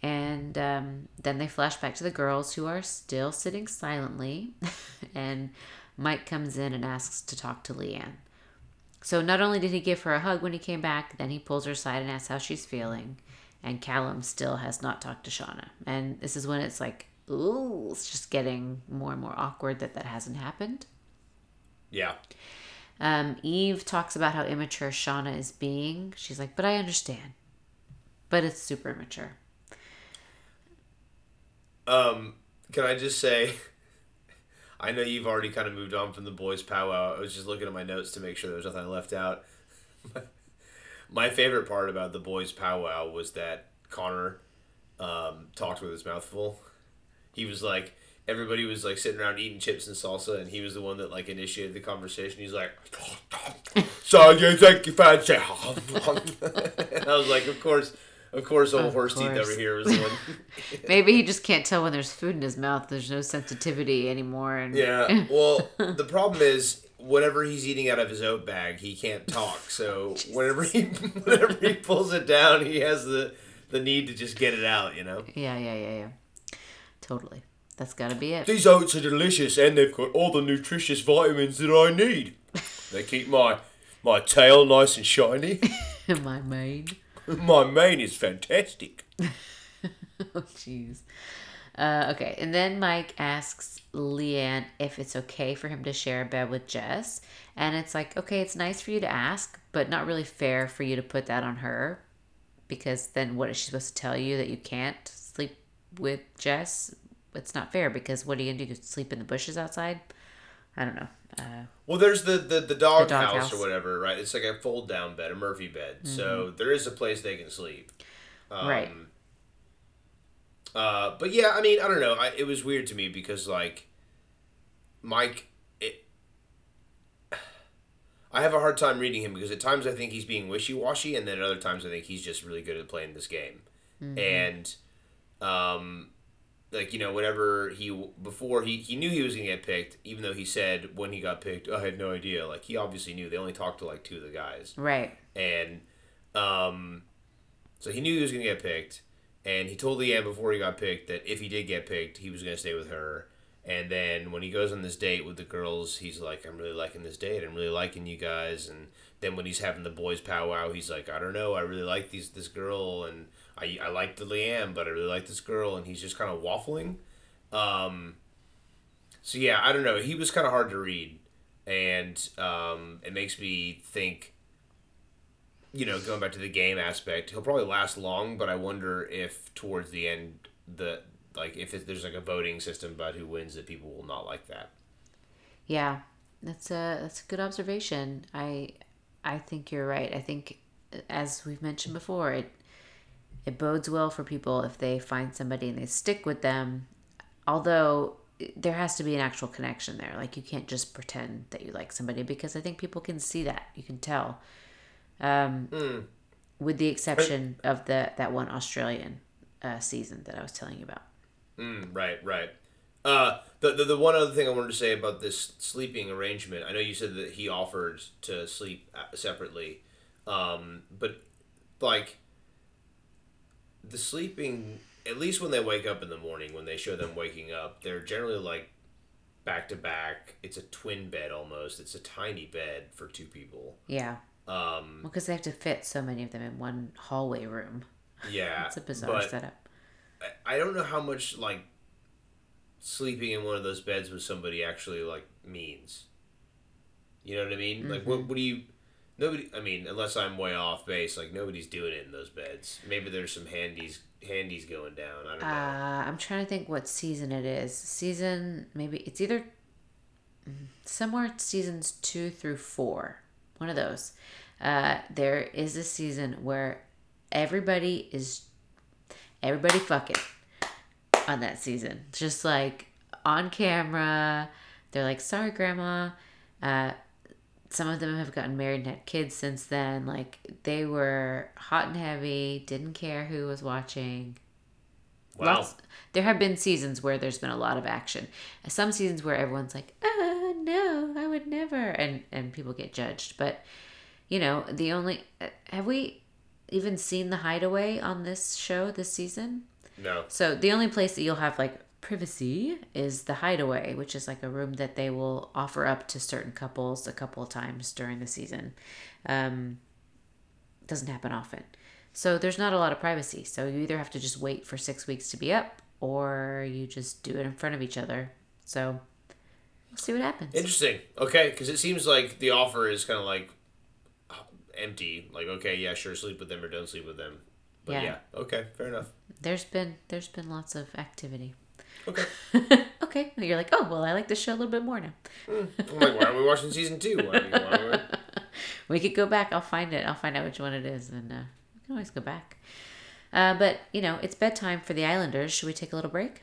Speaker 3: And um, then they flash back to the girls who are still sitting silently, and Mike comes in and asks to talk to Leanne. So not only did he give her a hug when he came back, then he pulls her aside and asks how she's feeling. And Callum still has not talked to Shaughna. And this is when it's like, ooh, it's just getting more and more awkward that that hasn't happened.
Speaker 2: Yeah.
Speaker 3: Um, Eve talks about how immature Shaughna is being. She's like, but I understand. But it's super immature.
Speaker 2: Um, can I just say, I know you've already kind of moved on from the boys' powwow. I was just looking at my notes to make sure there was nothing I left out. my favorite part about the boys' powwow was that Connor um, talked with his mouth full. He was like, everybody was like sitting around eating chips and salsa, and he was the one that like initiated the conversation. He's like, "So you think you fancy?" and I was like, "Of course." Of course, old
Speaker 3: Of
Speaker 2: horse teeth over here was the one.
Speaker 3: Maybe he just can't tell when there's food in his mouth. There's no sensitivity anymore. And
Speaker 2: Yeah. Well, the problem is whenever he's eating out of his oat bag, he can't talk. So whenever he whenever he pulls it down, he has the the need to just get it out. You know.
Speaker 3: yeah, yeah, yeah, yeah. Totally. That's got to be it.
Speaker 2: These oats are delicious, and they've got all the nutritious vitamins that I need. They keep my my tail nice and shiny.
Speaker 3: And my mane.
Speaker 2: my mane is fantastic.
Speaker 3: Oh, jeez. Uh, okay, and then Mike asks Leanne if it's okay for him to share a bed with Jess. And it's like, okay, it's nice for you to ask, but not really fair for you to put that on her. Because then what is she supposed to tell you that you can't sleep with Jess? It's not fair because what are you going to do? Sleep in the bushes outside? I don't know. Uh,
Speaker 2: Well, there's the the, the dog,
Speaker 3: The dog
Speaker 2: house,
Speaker 3: house. Mm-hmm.
Speaker 2: or whatever, right? It's like a fold down bed, a Murphy bed. So there is a place they can sleep. Um,
Speaker 3: right.
Speaker 2: Uh, but yeah, I mean, I don't know. I, it was weird to me because like Mike, it. I have a hard time reading him because at times I think he's being wishy washy, and then at other times I think he's just really good at playing this game. And, um, like you know, whenever he before he he knew he was gonna get picked, even though he said when he got picked, I had no idea. Like he obviously knew. They only talked to like two of the guys
Speaker 3: Right.
Speaker 2: and um, so he knew he was gonna get picked, and he told Leanne before he got picked that if he did get picked, he was gonna stay with her. And then when he goes on this date with the girls, he's like, "I'm really liking this date. I'm really liking you guys." And then when he's having the boys powwow, he's like, "I don't know. I really like these this girl, and I I like the Leanne, but I really like this girl." And he's just kind of waffling. Um, so yeah, I don't know. He was kind of hard to read. and um, it makes me think. You know, going back to the game aspect, he'll probably last long, but I wonder if towards the end, the like if it, there's like a voting system about who wins, that people will not like that.
Speaker 3: Yeah, that's a that's a good observation. I I think you're right. I think as we've mentioned before, it it bodes well for people if they find somebody and they stick with them. Although there has to be an actual connection there. Like you can't just pretend that you like somebody because I think people can see that. You can tell. Um, With the exception of the that one Australian uh, season that I was telling you about.
Speaker 2: Mm, right, right. Uh, the, the the one other thing I wanted to say about this sleeping arrangement, I know you said that he offered to sleep uh, separately, um, but like the sleeping, at least when they wake up in the morning, when they show them waking up, they're generally like back to back. It's a twin bed almost. It's a tiny bed for two people.
Speaker 3: Yeah.
Speaker 2: Um,
Speaker 3: Well, because they have to fit so many of them in one hallway room.
Speaker 2: yeah,
Speaker 3: It's a bizarre setup.
Speaker 2: I- don't know how much like sleeping in one of those beds with somebody actually like means. You know what I mean? Like what what do you nobody I mean, unless I'm way off base, like nobody's doing it in those beds. Maybe there's some handies handies going down. I don't know.
Speaker 3: Uh, I'm trying to think what season it is. Season maybe it's either mm, somewhere seasons two through four. One of those. Uh, there is a season where everybody is everybody fucking on that season. Just like on camera. They're like, sorry, grandma. Uh, some of them have gotten married and had kids since then. Like they were hot and heavy, didn't care who was watching.
Speaker 2: wow.
Speaker 3: Lots, there have been seasons where there's been a lot of action. Some seasons where everyone's like, "Uh, no, I would never," and and people get judged. But you know, the only have we even seen the Hideaway on this show this season?
Speaker 2: No.
Speaker 3: So the only place that you'll have like privacy is the hideaway, which is like a room that they will offer up to certain couples a couple of times during the season. Um, doesn't happen often. So there's not a lot of privacy. So you either have to just wait for six weeks to be up or you just do it in front of each other. So we'll see what happens.
Speaker 2: Interesting. Okay, cuz it seems like the offer is kind of like uh, empty. Like okay, yeah, sure, sleep with them or don't sleep with them. But
Speaker 3: Yeah.
Speaker 2: yeah, okay, fair enough.
Speaker 3: There's been there's been lots of activity.
Speaker 2: Okay.
Speaker 3: okay. You're like, oh well I like this show a little bit more now.
Speaker 2: I'm like, why are we watching season 2? Why are we, why we...
Speaker 3: we could go back. I'll find it. I'll find out which one it is, and uh, we can always go back. Uh, but you know, it's bedtime for the Islanders. Should we take a little break?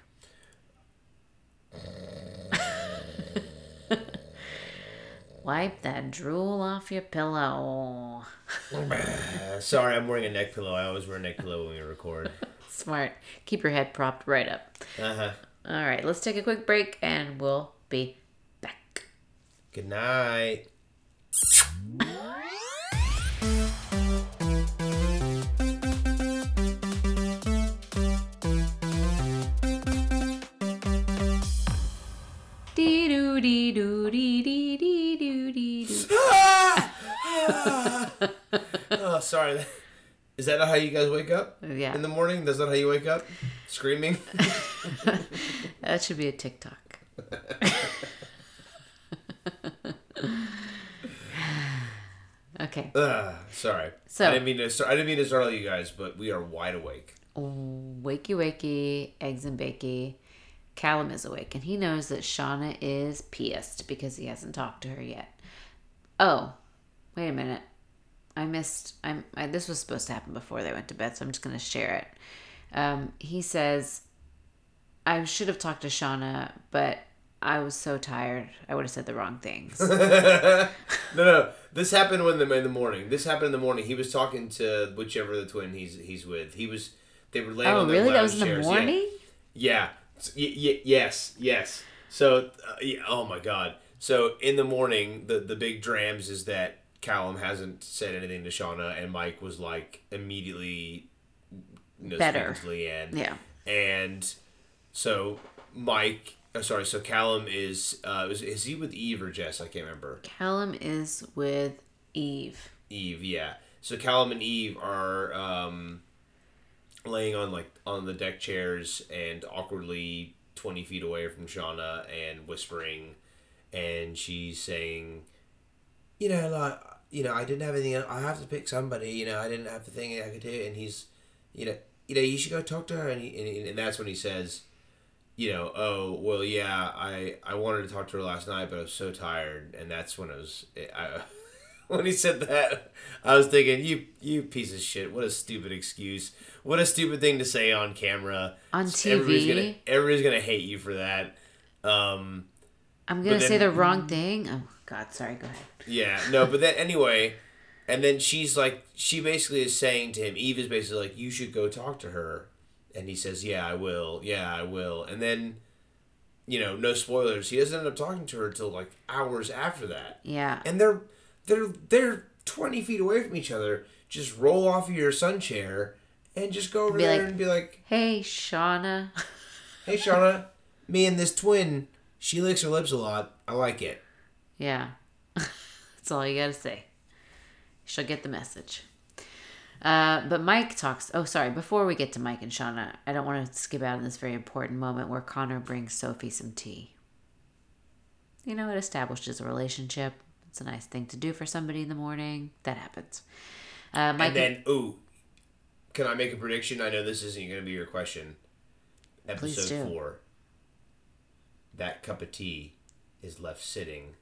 Speaker 3: Wipe that drool off your pillow.
Speaker 2: Uh, sorry, I'm wearing a neck pillow. I always wear a neck pillow when we record.
Speaker 3: Smart. Keep your head propped right up.
Speaker 2: Uh-huh.
Speaker 3: All right, let's take a quick break, and we'll be back.
Speaker 2: Good night.
Speaker 3: Dee doo dee doo dee dee
Speaker 2: Oh, sorry. Is that not how you guys wake up
Speaker 3: Yeah,
Speaker 2: in the morning? That's not how you wake up? Screaming?
Speaker 3: that should be a TikTok. okay.
Speaker 2: Ugh, sorry.
Speaker 3: So-
Speaker 2: I didn't mean to. I didn't mean to startle you guys, but we are wide awake.
Speaker 3: Wakey wakey, eggs and bakey. Callum is awake and he knows that Shaughna is pissed because he hasn't talked to her yet. Oh, wait a minute. I missed. I'm. I, this was supposed to happen before they went to bed, so I'm just gonna share it. Um, he says, "I should have talked to Shaughna, but I was so tired. I would have said the wrong things."
Speaker 2: No, no. This happened when the in the morning. This happened in the morning. He was talking to whichever the twin he's he's with. He was. They were laying
Speaker 3: oh, really? That was in the
Speaker 2: chairs. Yeah.
Speaker 3: morning.
Speaker 2: Yeah. S- y- y- yes. Yes. So, uh, yeah, oh my God. So in the morning, the the big drams is that Callum hasn't said anything to Shaughna, and Mike was like immediately you know,
Speaker 3: Better.
Speaker 2: Leanne.
Speaker 3: Yeah.
Speaker 2: And so Mike, oh, sorry, so Callum is uh, is is he with Eve or Jess? I can't remember.
Speaker 3: Callum is with Eve.
Speaker 2: Eve, yeah. So Callum and Eve are um, laying on like on the deck chairs and awkwardly twenty feet away from Shaughna and whispering, and she's saying, you know, like you know, I didn't have anything. I have to pick somebody. You know, I didn't have the thing I could do. And he's, you know, you know, you should go talk to her. And he, and, and that's when he says, you know, oh well, yeah, I I wanted to talk to her last night, but I was so tired, and that's when it was. I, when he said that, I was thinking, you you piece of shit! What a stupid excuse! What a stupid thing to say on camera.
Speaker 3: On
Speaker 2: Everybody's
Speaker 3: TV.
Speaker 2: gonna everybody's gonna hate you for that. Um,
Speaker 3: I'm gonna
Speaker 2: But
Speaker 3: say the wrong mm. thing. Oh God, sorry. Go ahead.
Speaker 2: yeah, no, but then anyway, and then she's like, she basically is saying to him, Eve is basically like, you should go talk to her, and he says, yeah, I will, yeah, I will, and then, you know, no spoilers, he doesn't end up talking to her till like hours after that,
Speaker 3: Yeah.
Speaker 2: and they're they're they're twenty feet away from each other. Just roll off of your sun chair and just go over
Speaker 3: Be
Speaker 2: there
Speaker 3: like-
Speaker 2: and be like,
Speaker 3: Hey, Shaughna.
Speaker 2: hey, Shaughna, me and this twin, she licks her lips a lot. I like it.
Speaker 3: Yeah. That's all you gotta say. She'll get the message. Uh, but Mike talks. Oh, sorry. Before we get to Mike and Shaughna, I don't want to skip out on this very important moment where Connor brings Sophie some tea. You know, it establishes a relationship. It's a nice thing to do for somebody in the morning. That happens. Uh, Mike
Speaker 2: And then, ooh, can I make a prediction? I know this isn't going to be your question. Episode four. That cup of tea is left sitting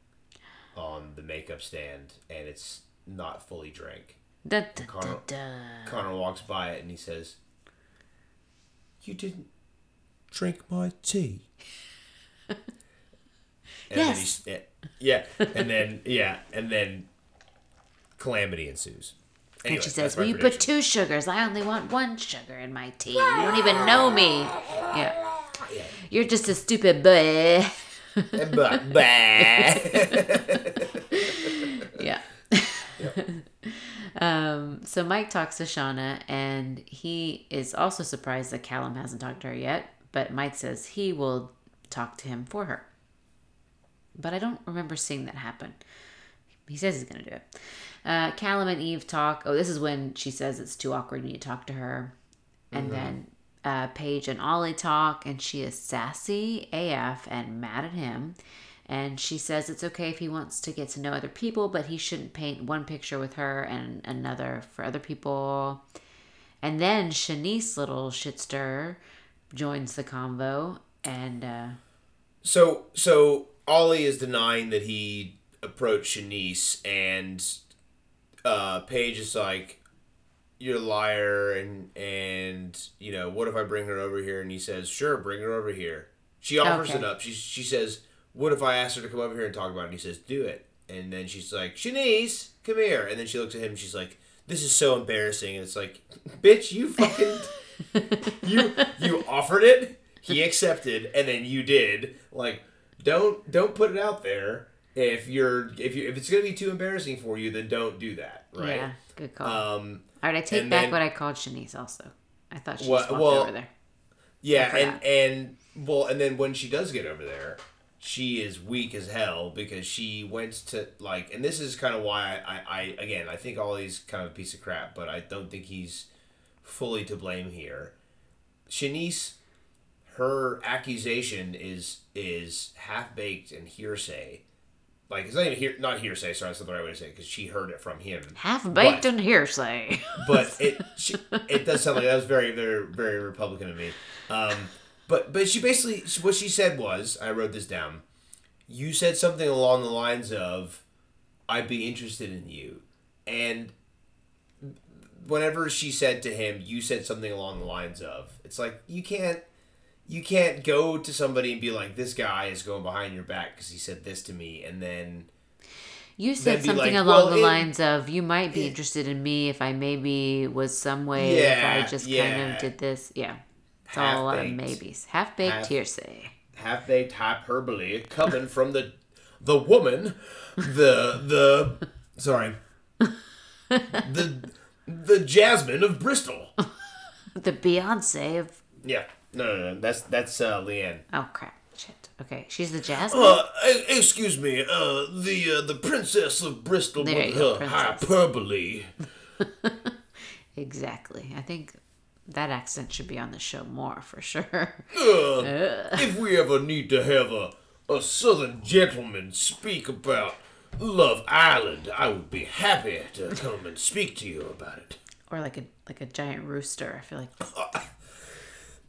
Speaker 2: on the makeup stand, and it's not fully drank.
Speaker 3: da, da,
Speaker 2: Connor-
Speaker 3: da.
Speaker 2: Connor walks by it and he says, "You didn't drink my tea." and
Speaker 3: Yes.
Speaker 2: Then yeah, yeah, and then yeah, and then calamity ensues.
Speaker 3: And she says,
Speaker 2: Well,
Speaker 3: "Will you put two sugars? I only want one sugar in my tea. You don't even know me. Yeah, you're just a stupid boy."
Speaker 2: Bah.
Speaker 3: Yeah. um, so Mike talks to Shaughna, and he is also surprised that Callum hasn't talked to her yet. But Mike says he will talk to him for her. But I don't remember seeing that happen. He says he's going to do it. Uh, Callum and Eve talk. Oh, this is when she says it's too awkward. You need to talk to her. And then uh, Paige and Ollie talk, and she is sassy AF and mad at him. And she says it's okay if he wants to get to know other people, but he shouldn't paint one picture with her and another for other people. And then Siânnise, little shitster, joins the convo, and uh,
Speaker 2: So so Ollie is denying that he approached Siânnise and uh Paige is like you're a liar and and you know what if I bring her over here? And he says sure bring her over here. She offers
Speaker 3: Okay.
Speaker 2: it up. She she says what if I ask her to come over here and talk about it? And he says do it. And then she's like Siânnise come here. And then she looks at him and she's like this is so embarrassing. And it's like bitch you fucking you you offered it. He accepted. And then you did. Like don't don't put it out there. If you're if you if it's gonna be too embarrassing for you then don't do that right?
Speaker 3: Yeah, good call.
Speaker 2: um
Speaker 3: All right, I take
Speaker 2: and
Speaker 3: back
Speaker 2: then-
Speaker 3: what I called Siânnise. Also, I thought she
Speaker 2: Well-
Speaker 3: walked
Speaker 2: well,
Speaker 3: over there.
Speaker 2: yeah and and well and then when she does get over there she is weak as hell because she went to like and this is kind of why I, I, I again i think Ollie's kind of a piece of crap but i don't think he's fully to blame here Siânnise her accusation is is half baked and hearsay like it's not even hear, not hearsay sorry that's not the right way to say it because she heard it from him
Speaker 3: Half baked and hearsay.
Speaker 2: but it she, it does sound like that was very very very Republican of me. Um, but but she basically what she said was I wrote this down. You said something along the lines of, "I'd be interested in you," and whenever she said to him, "You said something along the lines of," it's like you can't. You can't go to somebody and be like, "This guy is going behind your back because he said this to me," and then
Speaker 3: You said something
Speaker 2: like,
Speaker 3: along
Speaker 2: well,
Speaker 3: the
Speaker 2: it-
Speaker 3: lines of, "You might be interested in me if I maybe was some way if I
Speaker 2: Yeah,
Speaker 3: just kind of did this." Yeah, it's all a lot of maybes. Half baked
Speaker 2: Half-
Speaker 3: hearsay.
Speaker 2: half baked hyperbole coming from the the woman, the the sorry, the the Jasmine of Bristol.
Speaker 3: The Beyonce of
Speaker 2: Yeah, no, no, no, that's that's uh, Leanne.
Speaker 3: oh crap, shit. Okay, she's the Jasmine.
Speaker 2: Uh, excuse me, uh, the uh, the Princess of Bristol
Speaker 3: There
Speaker 2: with
Speaker 3: you go,
Speaker 2: her
Speaker 3: princess.
Speaker 2: hyperbole.
Speaker 3: exactly. I think that accent should be on the show more for sure.
Speaker 2: Uh, if we ever need to have a a southern gentleman speak about Love Island, I would be happy to come and speak to you about it.
Speaker 3: Or like a like a giant rooster. I feel like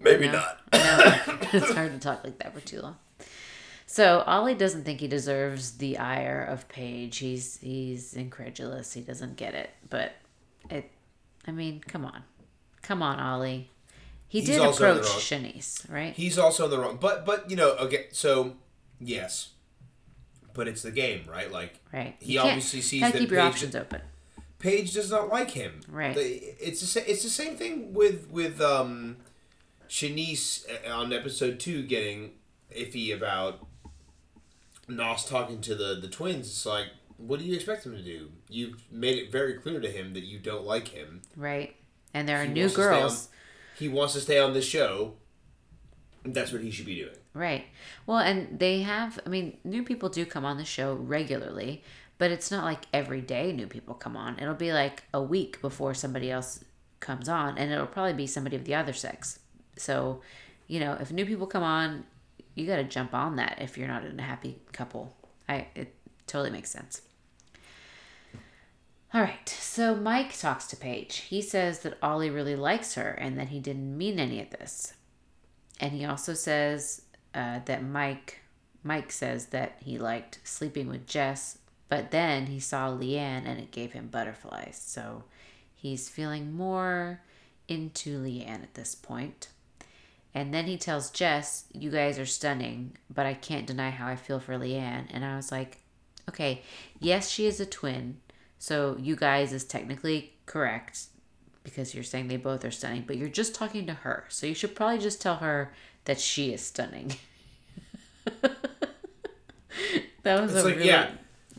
Speaker 2: Maybe
Speaker 3: No.
Speaker 2: not.
Speaker 3: no, it's hard to talk like that for too long. So Ollie doesn't think he deserves the ire of Paige. He's he's incredulous. He doesn't get it. But it, I mean, come on, come on, Ollie. He
Speaker 2: He's
Speaker 3: did
Speaker 2: also in the
Speaker 3: approach Siânnise, right?
Speaker 2: He's also in the wrong. But but you know okay. So yes, but it's the game, right? Like
Speaker 3: right.
Speaker 2: he obviously sees that
Speaker 3: keep your
Speaker 2: Paige-
Speaker 3: options open.
Speaker 2: Paige does not like him.
Speaker 3: Right.
Speaker 2: It's the, it's the same thing with with um, Siânnise uh, on episode two getting iffy about Nas talking to the the twins. It's like, what do you expect him to do? You've made it very clear to him that you don't like him.
Speaker 3: Right. And there are
Speaker 2: He
Speaker 3: new
Speaker 2: wants to stay
Speaker 3: girls.
Speaker 2: He wants to stay on this show. That's what he should be doing.
Speaker 3: Right. Well, and they have, I mean, new people do come on the show regularly, but it's not like every day new people come on. It'll be like a week before somebody else comes on, and it'll probably be somebody of the other sex. So, you know, if new people come on, you got to jump on that if you're not in a happy couple. I it totally makes sense. All right, so Mike talks to Paige. He says that Ollie really likes her and that he didn't mean any of this. And he also says uh, that Mike Mike says that he liked sleeping with Jess, but then he saw Leanne and it gave him butterflies. So he's feeling more into Leanne at this point. And then he tells Jess, "You guys are stunning, but I can't deny how I feel for Leanne." And I was like, "Okay, yes, she is a twin, so you guys is technically correct because you're saying they both are stunning, but you're just talking to her. So you should probably just tell her that she is stunning. that was
Speaker 2: It's
Speaker 3: a
Speaker 2: like
Speaker 3: really
Speaker 2: yeah,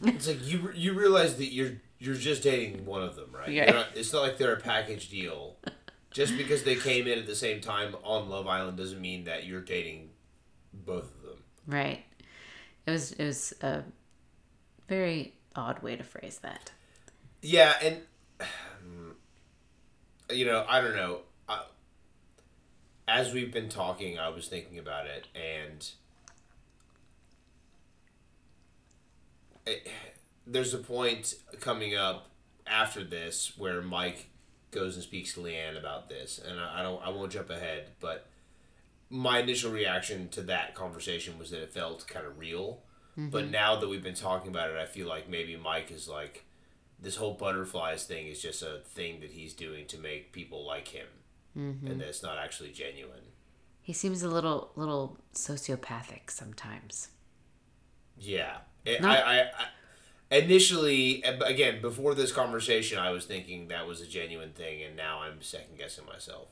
Speaker 2: it's like you you realize that you're you're just dating one of them, right?
Speaker 3: Yeah.
Speaker 2: Not, it's not like they're a package deal. Just because they came in at the same time on Love Island doesn't mean that you're dating both of them.
Speaker 3: right. It was it was a very odd way to phrase that.
Speaker 2: Yeah, and you know, I don't know. I, as we've been talking, I was thinking about it, and it, there's a point coming up after this where Mike goes and speaks to Leanne about this, and I, I don't, I won't jump ahead, but my initial reaction to that conversation was that it felt kind of real. Mm-hmm. But now that we've been talking about it, I feel like maybe Mike is like, this whole butterflies thing is just a thing that he's doing to make people like him, mm-hmm. and that it's not actually genuine.
Speaker 3: He seems a little little sociopathic sometimes.
Speaker 2: Yeah, It-
Speaker 3: Not-
Speaker 2: I, I, I initially again before this conversation, I was thinking that was a genuine thing, and now I'm second guessing myself.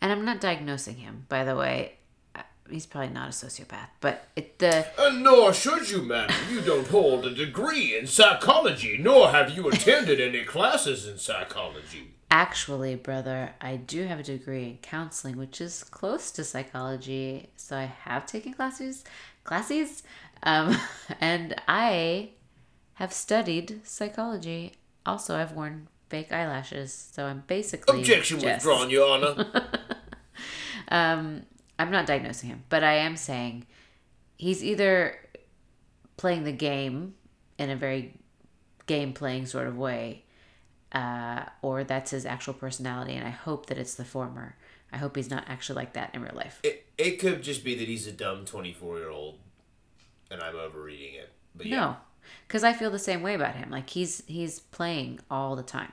Speaker 3: And I'm not diagnosing him, by the way. Uh, He's probably not a sociopath, but it the
Speaker 2: And nor should you, madam. You don't hold a degree in psychology, nor have you attended any classes in psychology.
Speaker 3: Actually, brother, I do have a degree in counseling, which is close to psychology. So I have taken classes, classes, um, and I have studied psychology. Also, I've worn fake eyelashes, so I'm basically
Speaker 2: Objection
Speaker 3: Jess.
Speaker 2: withdrawn, Your Honor.
Speaker 3: Um, I'm not diagnosing him, but I am saying he's either playing the game in a very game playing sort of way, uh, or that's his actual personality, and I hope that it's the former. I hope he's not actually like that in real life.
Speaker 2: it, it could just be that he's a dumb 24 year old, and I'm overreading it. But yeah.
Speaker 3: No, because I feel the same way about him. Like he's he's playing all the time.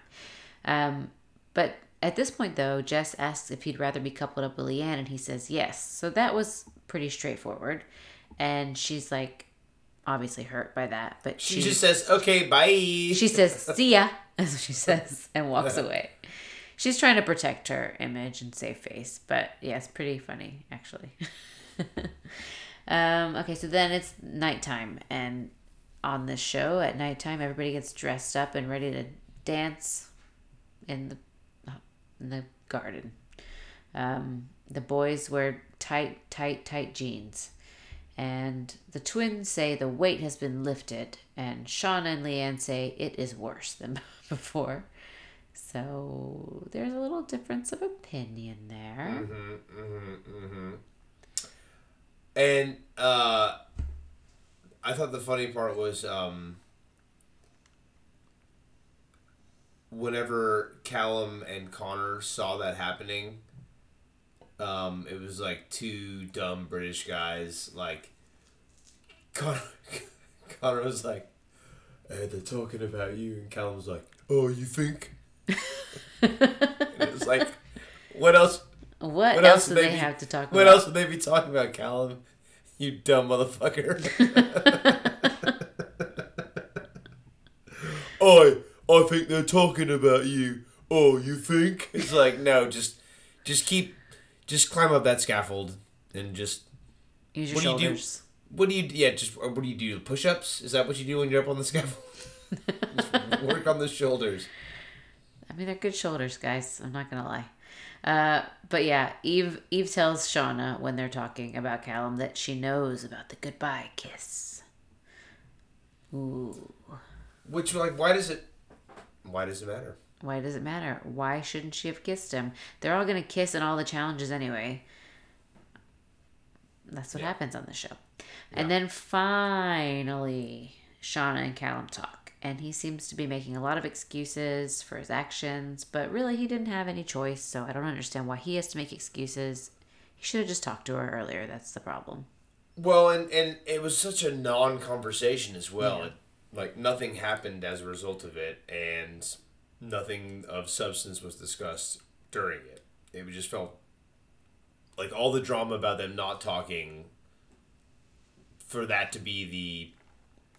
Speaker 3: Um, but at this point, though, Jess asks if he'd rather be coupled up with Leanne, and he says yes. So that was pretty straightforward. And she's like, obviously hurt by that, but
Speaker 2: She
Speaker 3: she
Speaker 2: just says, okay, bye.
Speaker 3: she says, "See ya," as she says, and walks away. She's trying to protect her image and save face, but yeah, it's pretty funny actually. um, okay, so then it's nighttime, and on this show at nighttime, everybody gets dressed up and ready to dance in the in the garden. Um, the boys wear tight, tight, tight jeans. And the twins say the weight has been lifted, and Shaughna and Leanne say it is worse than before. So there's a little difference of opinion there. Mm-hmm, mm-hmm, mm-hmm.
Speaker 2: And uh, I thought the funny part was um, whenever Callum and Connor saw that happening. Um, it was like two dumb British guys. Like Connor, Connor was like, hey, "They're talking about you," and Callum was like, "Oh, you think?" it was like, "What else?
Speaker 3: What,
Speaker 2: What
Speaker 3: else
Speaker 2: else
Speaker 3: do they
Speaker 2: they be-
Speaker 3: have to talk
Speaker 2: What
Speaker 3: about?
Speaker 2: else would they be talking about, Callum? You dumb motherfucker. I I think they're talking about you. Oh, you think? It's like no, just just keep just climb up that scaffold and just
Speaker 3: Use your
Speaker 2: what do you do? what do you yeah just uh, what do you do? Push ups? Is that what you do when you're up on the scaffold? Work on the shoulders.
Speaker 3: I mean, they're good shoulders, guys. I'm not gonna lie. Uh, but yeah, Eve Eve tells Shaughna when they're talking about Callum that she knows about the goodbye kiss. Ooh,
Speaker 2: Which like why does it why does it matter?
Speaker 3: why does it matter? Why shouldn't she have kissed him? They're all gonna kiss in all the challenges anyway. That's what happens on the show. And then finally, Shaughna and Callum talk. And he seems to be making a lot of excuses for his actions, but really he didn't have any choice, so I don't understand why he has to make excuses. He should have just talked to her earlier. That's the problem.
Speaker 2: Well, and and it was such a non-conversation as well. It, like nothing happened as a result of it, and nothing of substance was discussed during it. It just felt like all the drama about them not talking. For that to be the,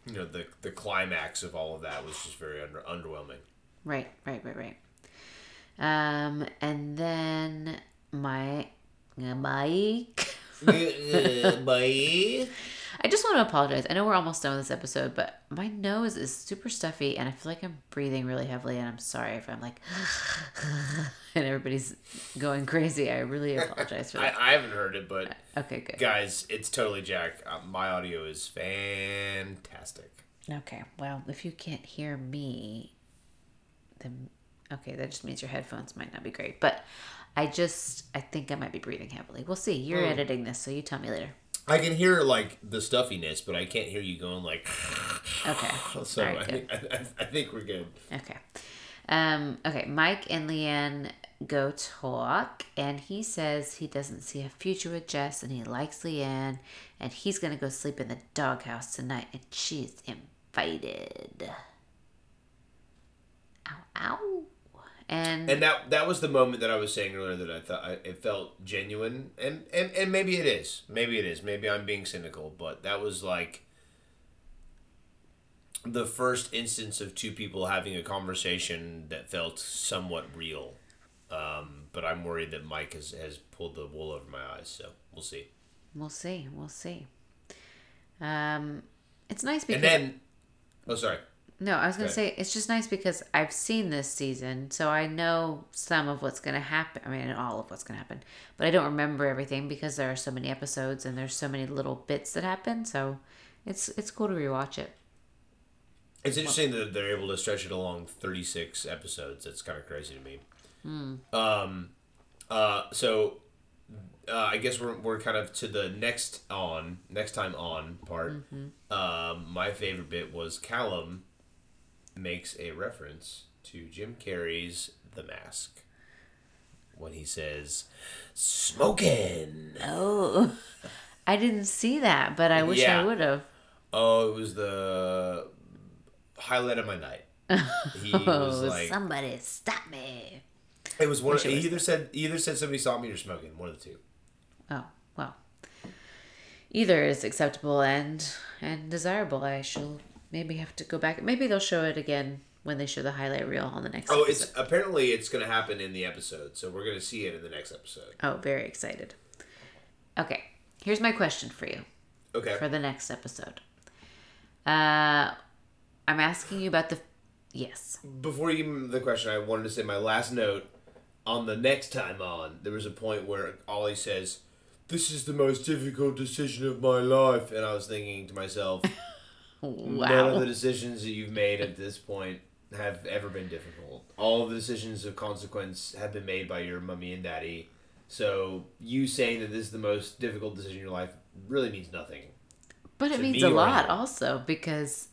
Speaker 2: you know, the the climax of all of that was just very under, underwhelming.
Speaker 3: Right, right, right, right. Um, and then my uh, Mike.
Speaker 2: Bye.
Speaker 3: I just want to apologize. I know we're almost done with this episode, but my nose is super stuffy and I feel like I'm breathing really heavily and I'm sorry if I'm like and everybody's going crazy. I really apologize for that.
Speaker 2: I haven't heard it, but
Speaker 3: Okay, good.
Speaker 2: guys, it's totally Jack. Uh, my audio is fantastic.
Speaker 3: Okay. Well, if you can't hear me, then okay, that just means your headphones might not be great. But I just I think I might be breathing heavily. We'll see. You're editing this, so you tell me later.
Speaker 2: I can hear like the stuffiness, but I can't hear you going like.
Speaker 3: Okay.
Speaker 2: So
Speaker 3: right,
Speaker 2: I, think, I, I- I think we're good.
Speaker 3: Okay. Um, okay, Mike and Leanne go talk, and he says he doesn't see a future with Jess, and he likes Leanne, and he's gonna go sleep in the doghouse tonight, and she's invited. Ow, ow. And,
Speaker 2: And that that was the moment that I was saying earlier that I thought I, it felt genuine, and, and and maybe it is, maybe it is, maybe I'm being cynical, but that was like the first instance of two people having a conversation that felt somewhat real. Um, but I'm worried that Mike has, has pulled the wool over my eyes, so we'll see.
Speaker 3: we'll see, we'll see. Um, it's nice because
Speaker 2: And then, oh sorry,
Speaker 3: No, I was going to say it's just nice because I've seen this season, so I know some of what's going to happen. I mean, all of what's going to happen, but I don't remember everything because there are so many episodes and there's so many little bits that happen. So it's it's cool to rewatch it.
Speaker 2: It's interesting that they're able to stretch it along 36 episodes. That's kind of crazy to me. Um, uh, so uh, I guess we're, we're kind of to the next on next time on part. Um, my favorite bit was Callum makes a reference to Jim Carrey's The Mask when he says "smoking."
Speaker 3: Oh, I didn't see that, but I wish I would have.
Speaker 2: Oh, it was the highlight of my night. He oh, was
Speaker 3: Oh,
Speaker 2: like,
Speaker 3: somebody stop me!
Speaker 2: It was one.
Speaker 3: It
Speaker 2: He either said he either said somebody saw me or smoking. One of the two.
Speaker 3: Oh well, either is acceptable and and desirable. I shall maybe have to go back. Maybe they'll show it again when they show the highlight reel on the next. Episode.
Speaker 2: Oh,
Speaker 3: episode.
Speaker 2: it's apparently it's going to happen in the episode, so we're going to see it in the next episode.
Speaker 3: Oh, very excited. Okay, here's my question for you
Speaker 2: Okay.
Speaker 3: for the next episode. Uh, I'm asking you about the. Yes.
Speaker 2: Before you give the question, I wanted to say my last note on the next time on. There was a point where Ollie says, "This is the most difficult decision of my life," and I was thinking to myself, None of the decisions that you've made at this point have ever been difficult. All of the decisions of consequence have been made by your mummy and daddy. So you saying that this is the most difficult decision in your life really means nothing.
Speaker 3: But it means
Speaker 2: me
Speaker 3: a lot also because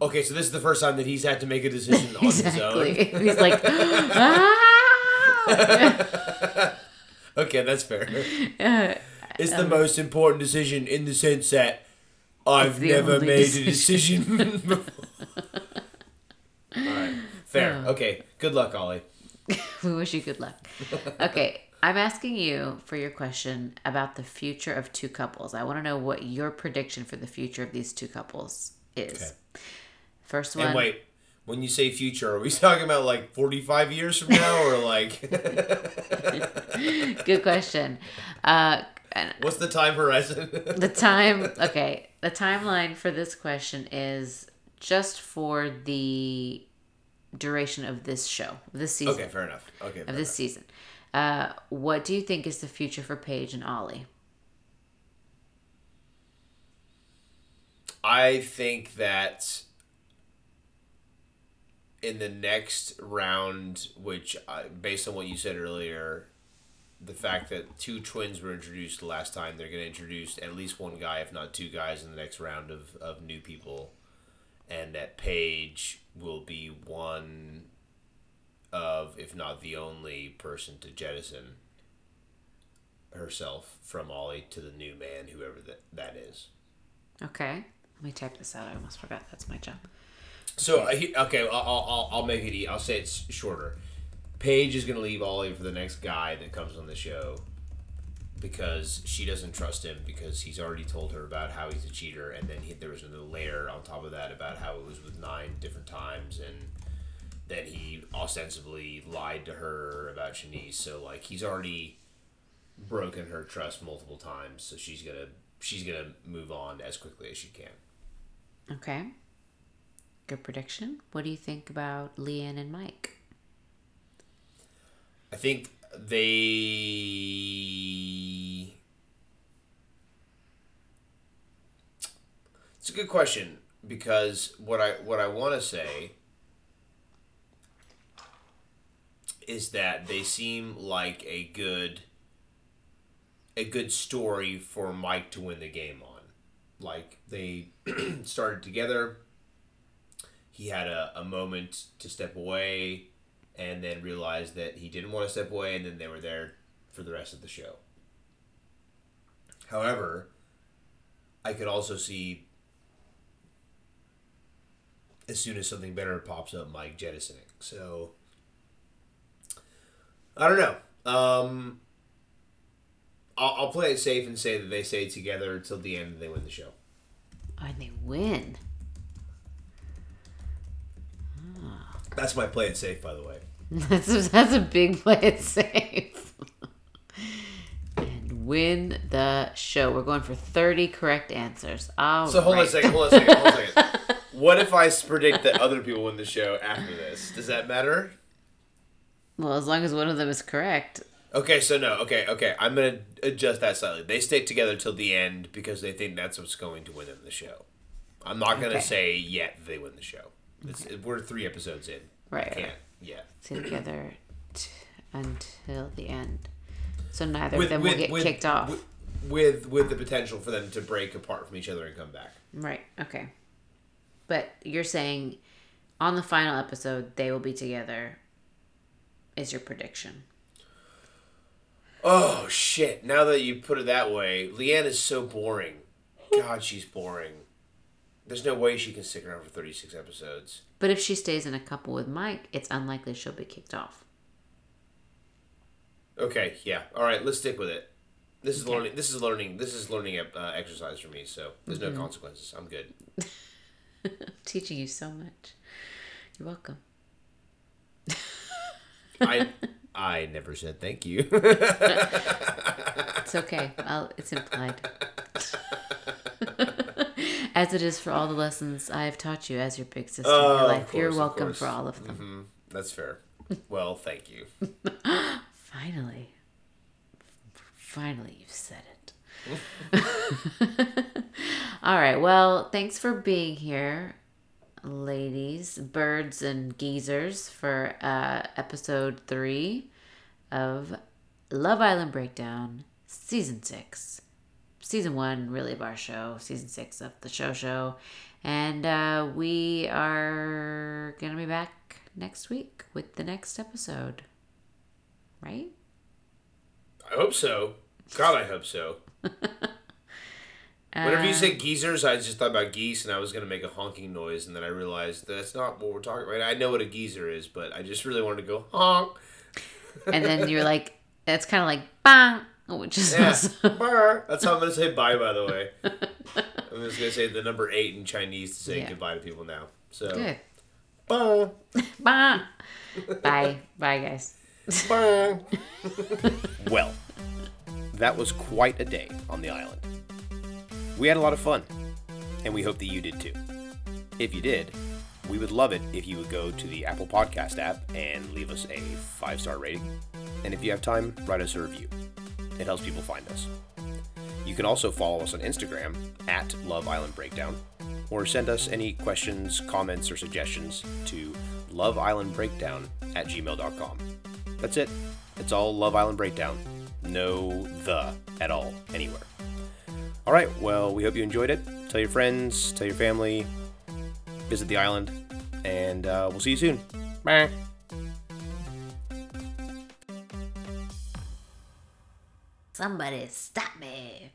Speaker 2: Okay, so this is the first time that he's had to make a decision on
Speaker 3: exactly
Speaker 2: his own.
Speaker 3: he's like ah!
Speaker 2: Okay, that's fair.
Speaker 3: Uh,
Speaker 2: It's the most important decision in the sense that I've never made
Speaker 3: decision.
Speaker 2: a decision before. All right, fair.
Speaker 3: Oh.
Speaker 2: Okay, good luck, Ollie.
Speaker 3: we wish you good luck. Okay, I'm asking you for your question about the future of two couples. I want to know what your prediction for the future of these two couples is.
Speaker 2: Okay.
Speaker 3: First one.
Speaker 2: And wait, when you say future, are we talking about like 45 years from now or like
Speaker 3: Good question. Uh,
Speaker 2: what's the time horizon?
Speaker 3: the time. Okay, the timeline for this question is just for the duration of this show, this season.
Speaker 2: okay, fair enough. Okay.
Speaker 3: of this
Speaker 2: enough.
Speaker 3: season. Uh, what do you think is the future for Paige and Ollie?
Speaker 2: I think that in the next round, which I, based on what you said earlier, the fact that two twins were introduced last time, they're going to introduce at least one guy, if not two guys, in the next round of, of new people. And that Paige will be one of, if not the only person to jettison herself from Ollie to the new man, whoever that, that is.
Speaker 3: Okay, let me type this out. I almost forgot. That's my job.
Speaker 2: So uh, he, okay, I'll, I'll I'll make it. I'll say it's shorter. Paige is gonna leave Ollie for the next guy that comes on the show because she doesn't trust him because he's already told her about how he's a cheater, and then he, there was another layer on top of that about how it was with nine different times, and then he ostensibly lied to her about Siânnise. So like he's already broken her trust multiple times. So she's gonna she's gonna move on as quickly as she can.
Speaker 3: Okay. Good prediction. What do you think about Leanne and Mike?
Speaker 2: I think they. It's a good question because what I what I want to say is that they seem like a good a good story for Mike to win the game on. Like they started together. He had a, a moment to step away and then realized that he didn't want to step away, and then they were there for the rest of the show. However, I could also see as soon as something better pops up, Mike jettisoning. So I don't know. Um, I'll, I'll play it safe and say that they stay together until the end and they win the show.
Speaker 3: And they win.
Speaker 2: That's my play it safe, by the way.
Speaker 3: That's a, that's a big play it safe. and win the show. We're going for 30 correct answers. All
Speaker 2: So hold on a second. Hold on a second. Hold on a second. What if I predict that other people win the show after this? Does that matter?
Speaker 3: Well, as long as one of them is correct.
Speaker 2: Okay, so no. Okay, okay. I'm gonna adjust that slightly. They stay together till the end because they think that's what's going to win them the show. I'm not gonna
Speaker 3: Okay.
Speaker 2: say yet they win the show. It's, We're three episodes in.
Speaker 3: Right,
Speaker 2: I
Speaker 3: right.
Speaker 2: Can't
Speaker 3: together t- until the end. So neither of them will get kicked off.
Speaker 2: With, with with the potential for them to break apart from each other and come back.
Speaker 3: right. Okay. But you're saying on the final episode they will be together. Is your prediction?
Speaker 2: Oh shit! Now that you put it that way, Leanne is so boring. God, she's boring. There's no way she can stick around for 36 episodes.
Speaker 3: But if she stays in a couple with Mike, it's unlikely she'll be kicked off.
Speaker 2: Okay, yeah. All right, let's stick with it. This is
Speaker 3: Okay.
Speaker 2: learning. This is learning. This is learning uh, exercise for me. So there's
Speaker 3: Mm-hmm.
Speaker 2: no consequences. I'm good.
Speaker 3: teaching you so much. You're welcome.
Speaker 2: I I never said thank you.
Speaker 3: It's okay. I'll, it's implied. As it is for all the lessons I have taught you as your big sister in
Speaker 2: Oh,
Speaker 3: your
Speaker 2: of
Speaker 3: life. You're welcome for all of them.
Speaker 2: That's fair. Well, thank you.
Speaker 3: Finally. Finally, you've said it. all right. Well, thanks for being here, ladies, birds, and geezers, for uh, episode three of Love Island Breakdown, season six, season one, really, of our show, season six of the show show. And uh, we are going to be back next week with the next episode. Right?
Speaker 2: I hope so. God, I hope so. Whenever you say geezers, I just thought about geese, and I was gonna make a honking noise, and then I realized that's not what we're talking about. I know what a geezer is, but I just really wanted to go honk.
Speaker 3: And then you're like, it's kind of like bang, which is
Speaker 2: Yeah,
Speaker 3: also-
Speaker 2: Brr. that's how I'm gonna say bye. By the way, I'm just gonna say the number eight in Chinese to say
Speaker 3: Yeah.
Speaker 2: goodbye to people now. So,
Speaker 3: good.
Speaker 2: bye,
Speaker 3: Bye. Bye. Bye, guys.
Speaker 2: bye. well, that was quite a day on the island. We had a lot of fun, and we hope that you did too. If you did, we would love it if you would go to the Apple Podcast app and leave us a five star rating. And if you have time, write us a review. It helps people find us. You can also follow us on Instagram at Love Island Breakdown, or send us any questions, comments, or suggestions to loveislandbreakdown at gmail.com. That's it. It's all Love Island Breakdown. No the at all anywhere. All right, well, we hope you enjoyed it. Tell your friends, tell your family, visit the island, and uh, we'll see you soon. Bye.
Speaker 3: Somebody stop me.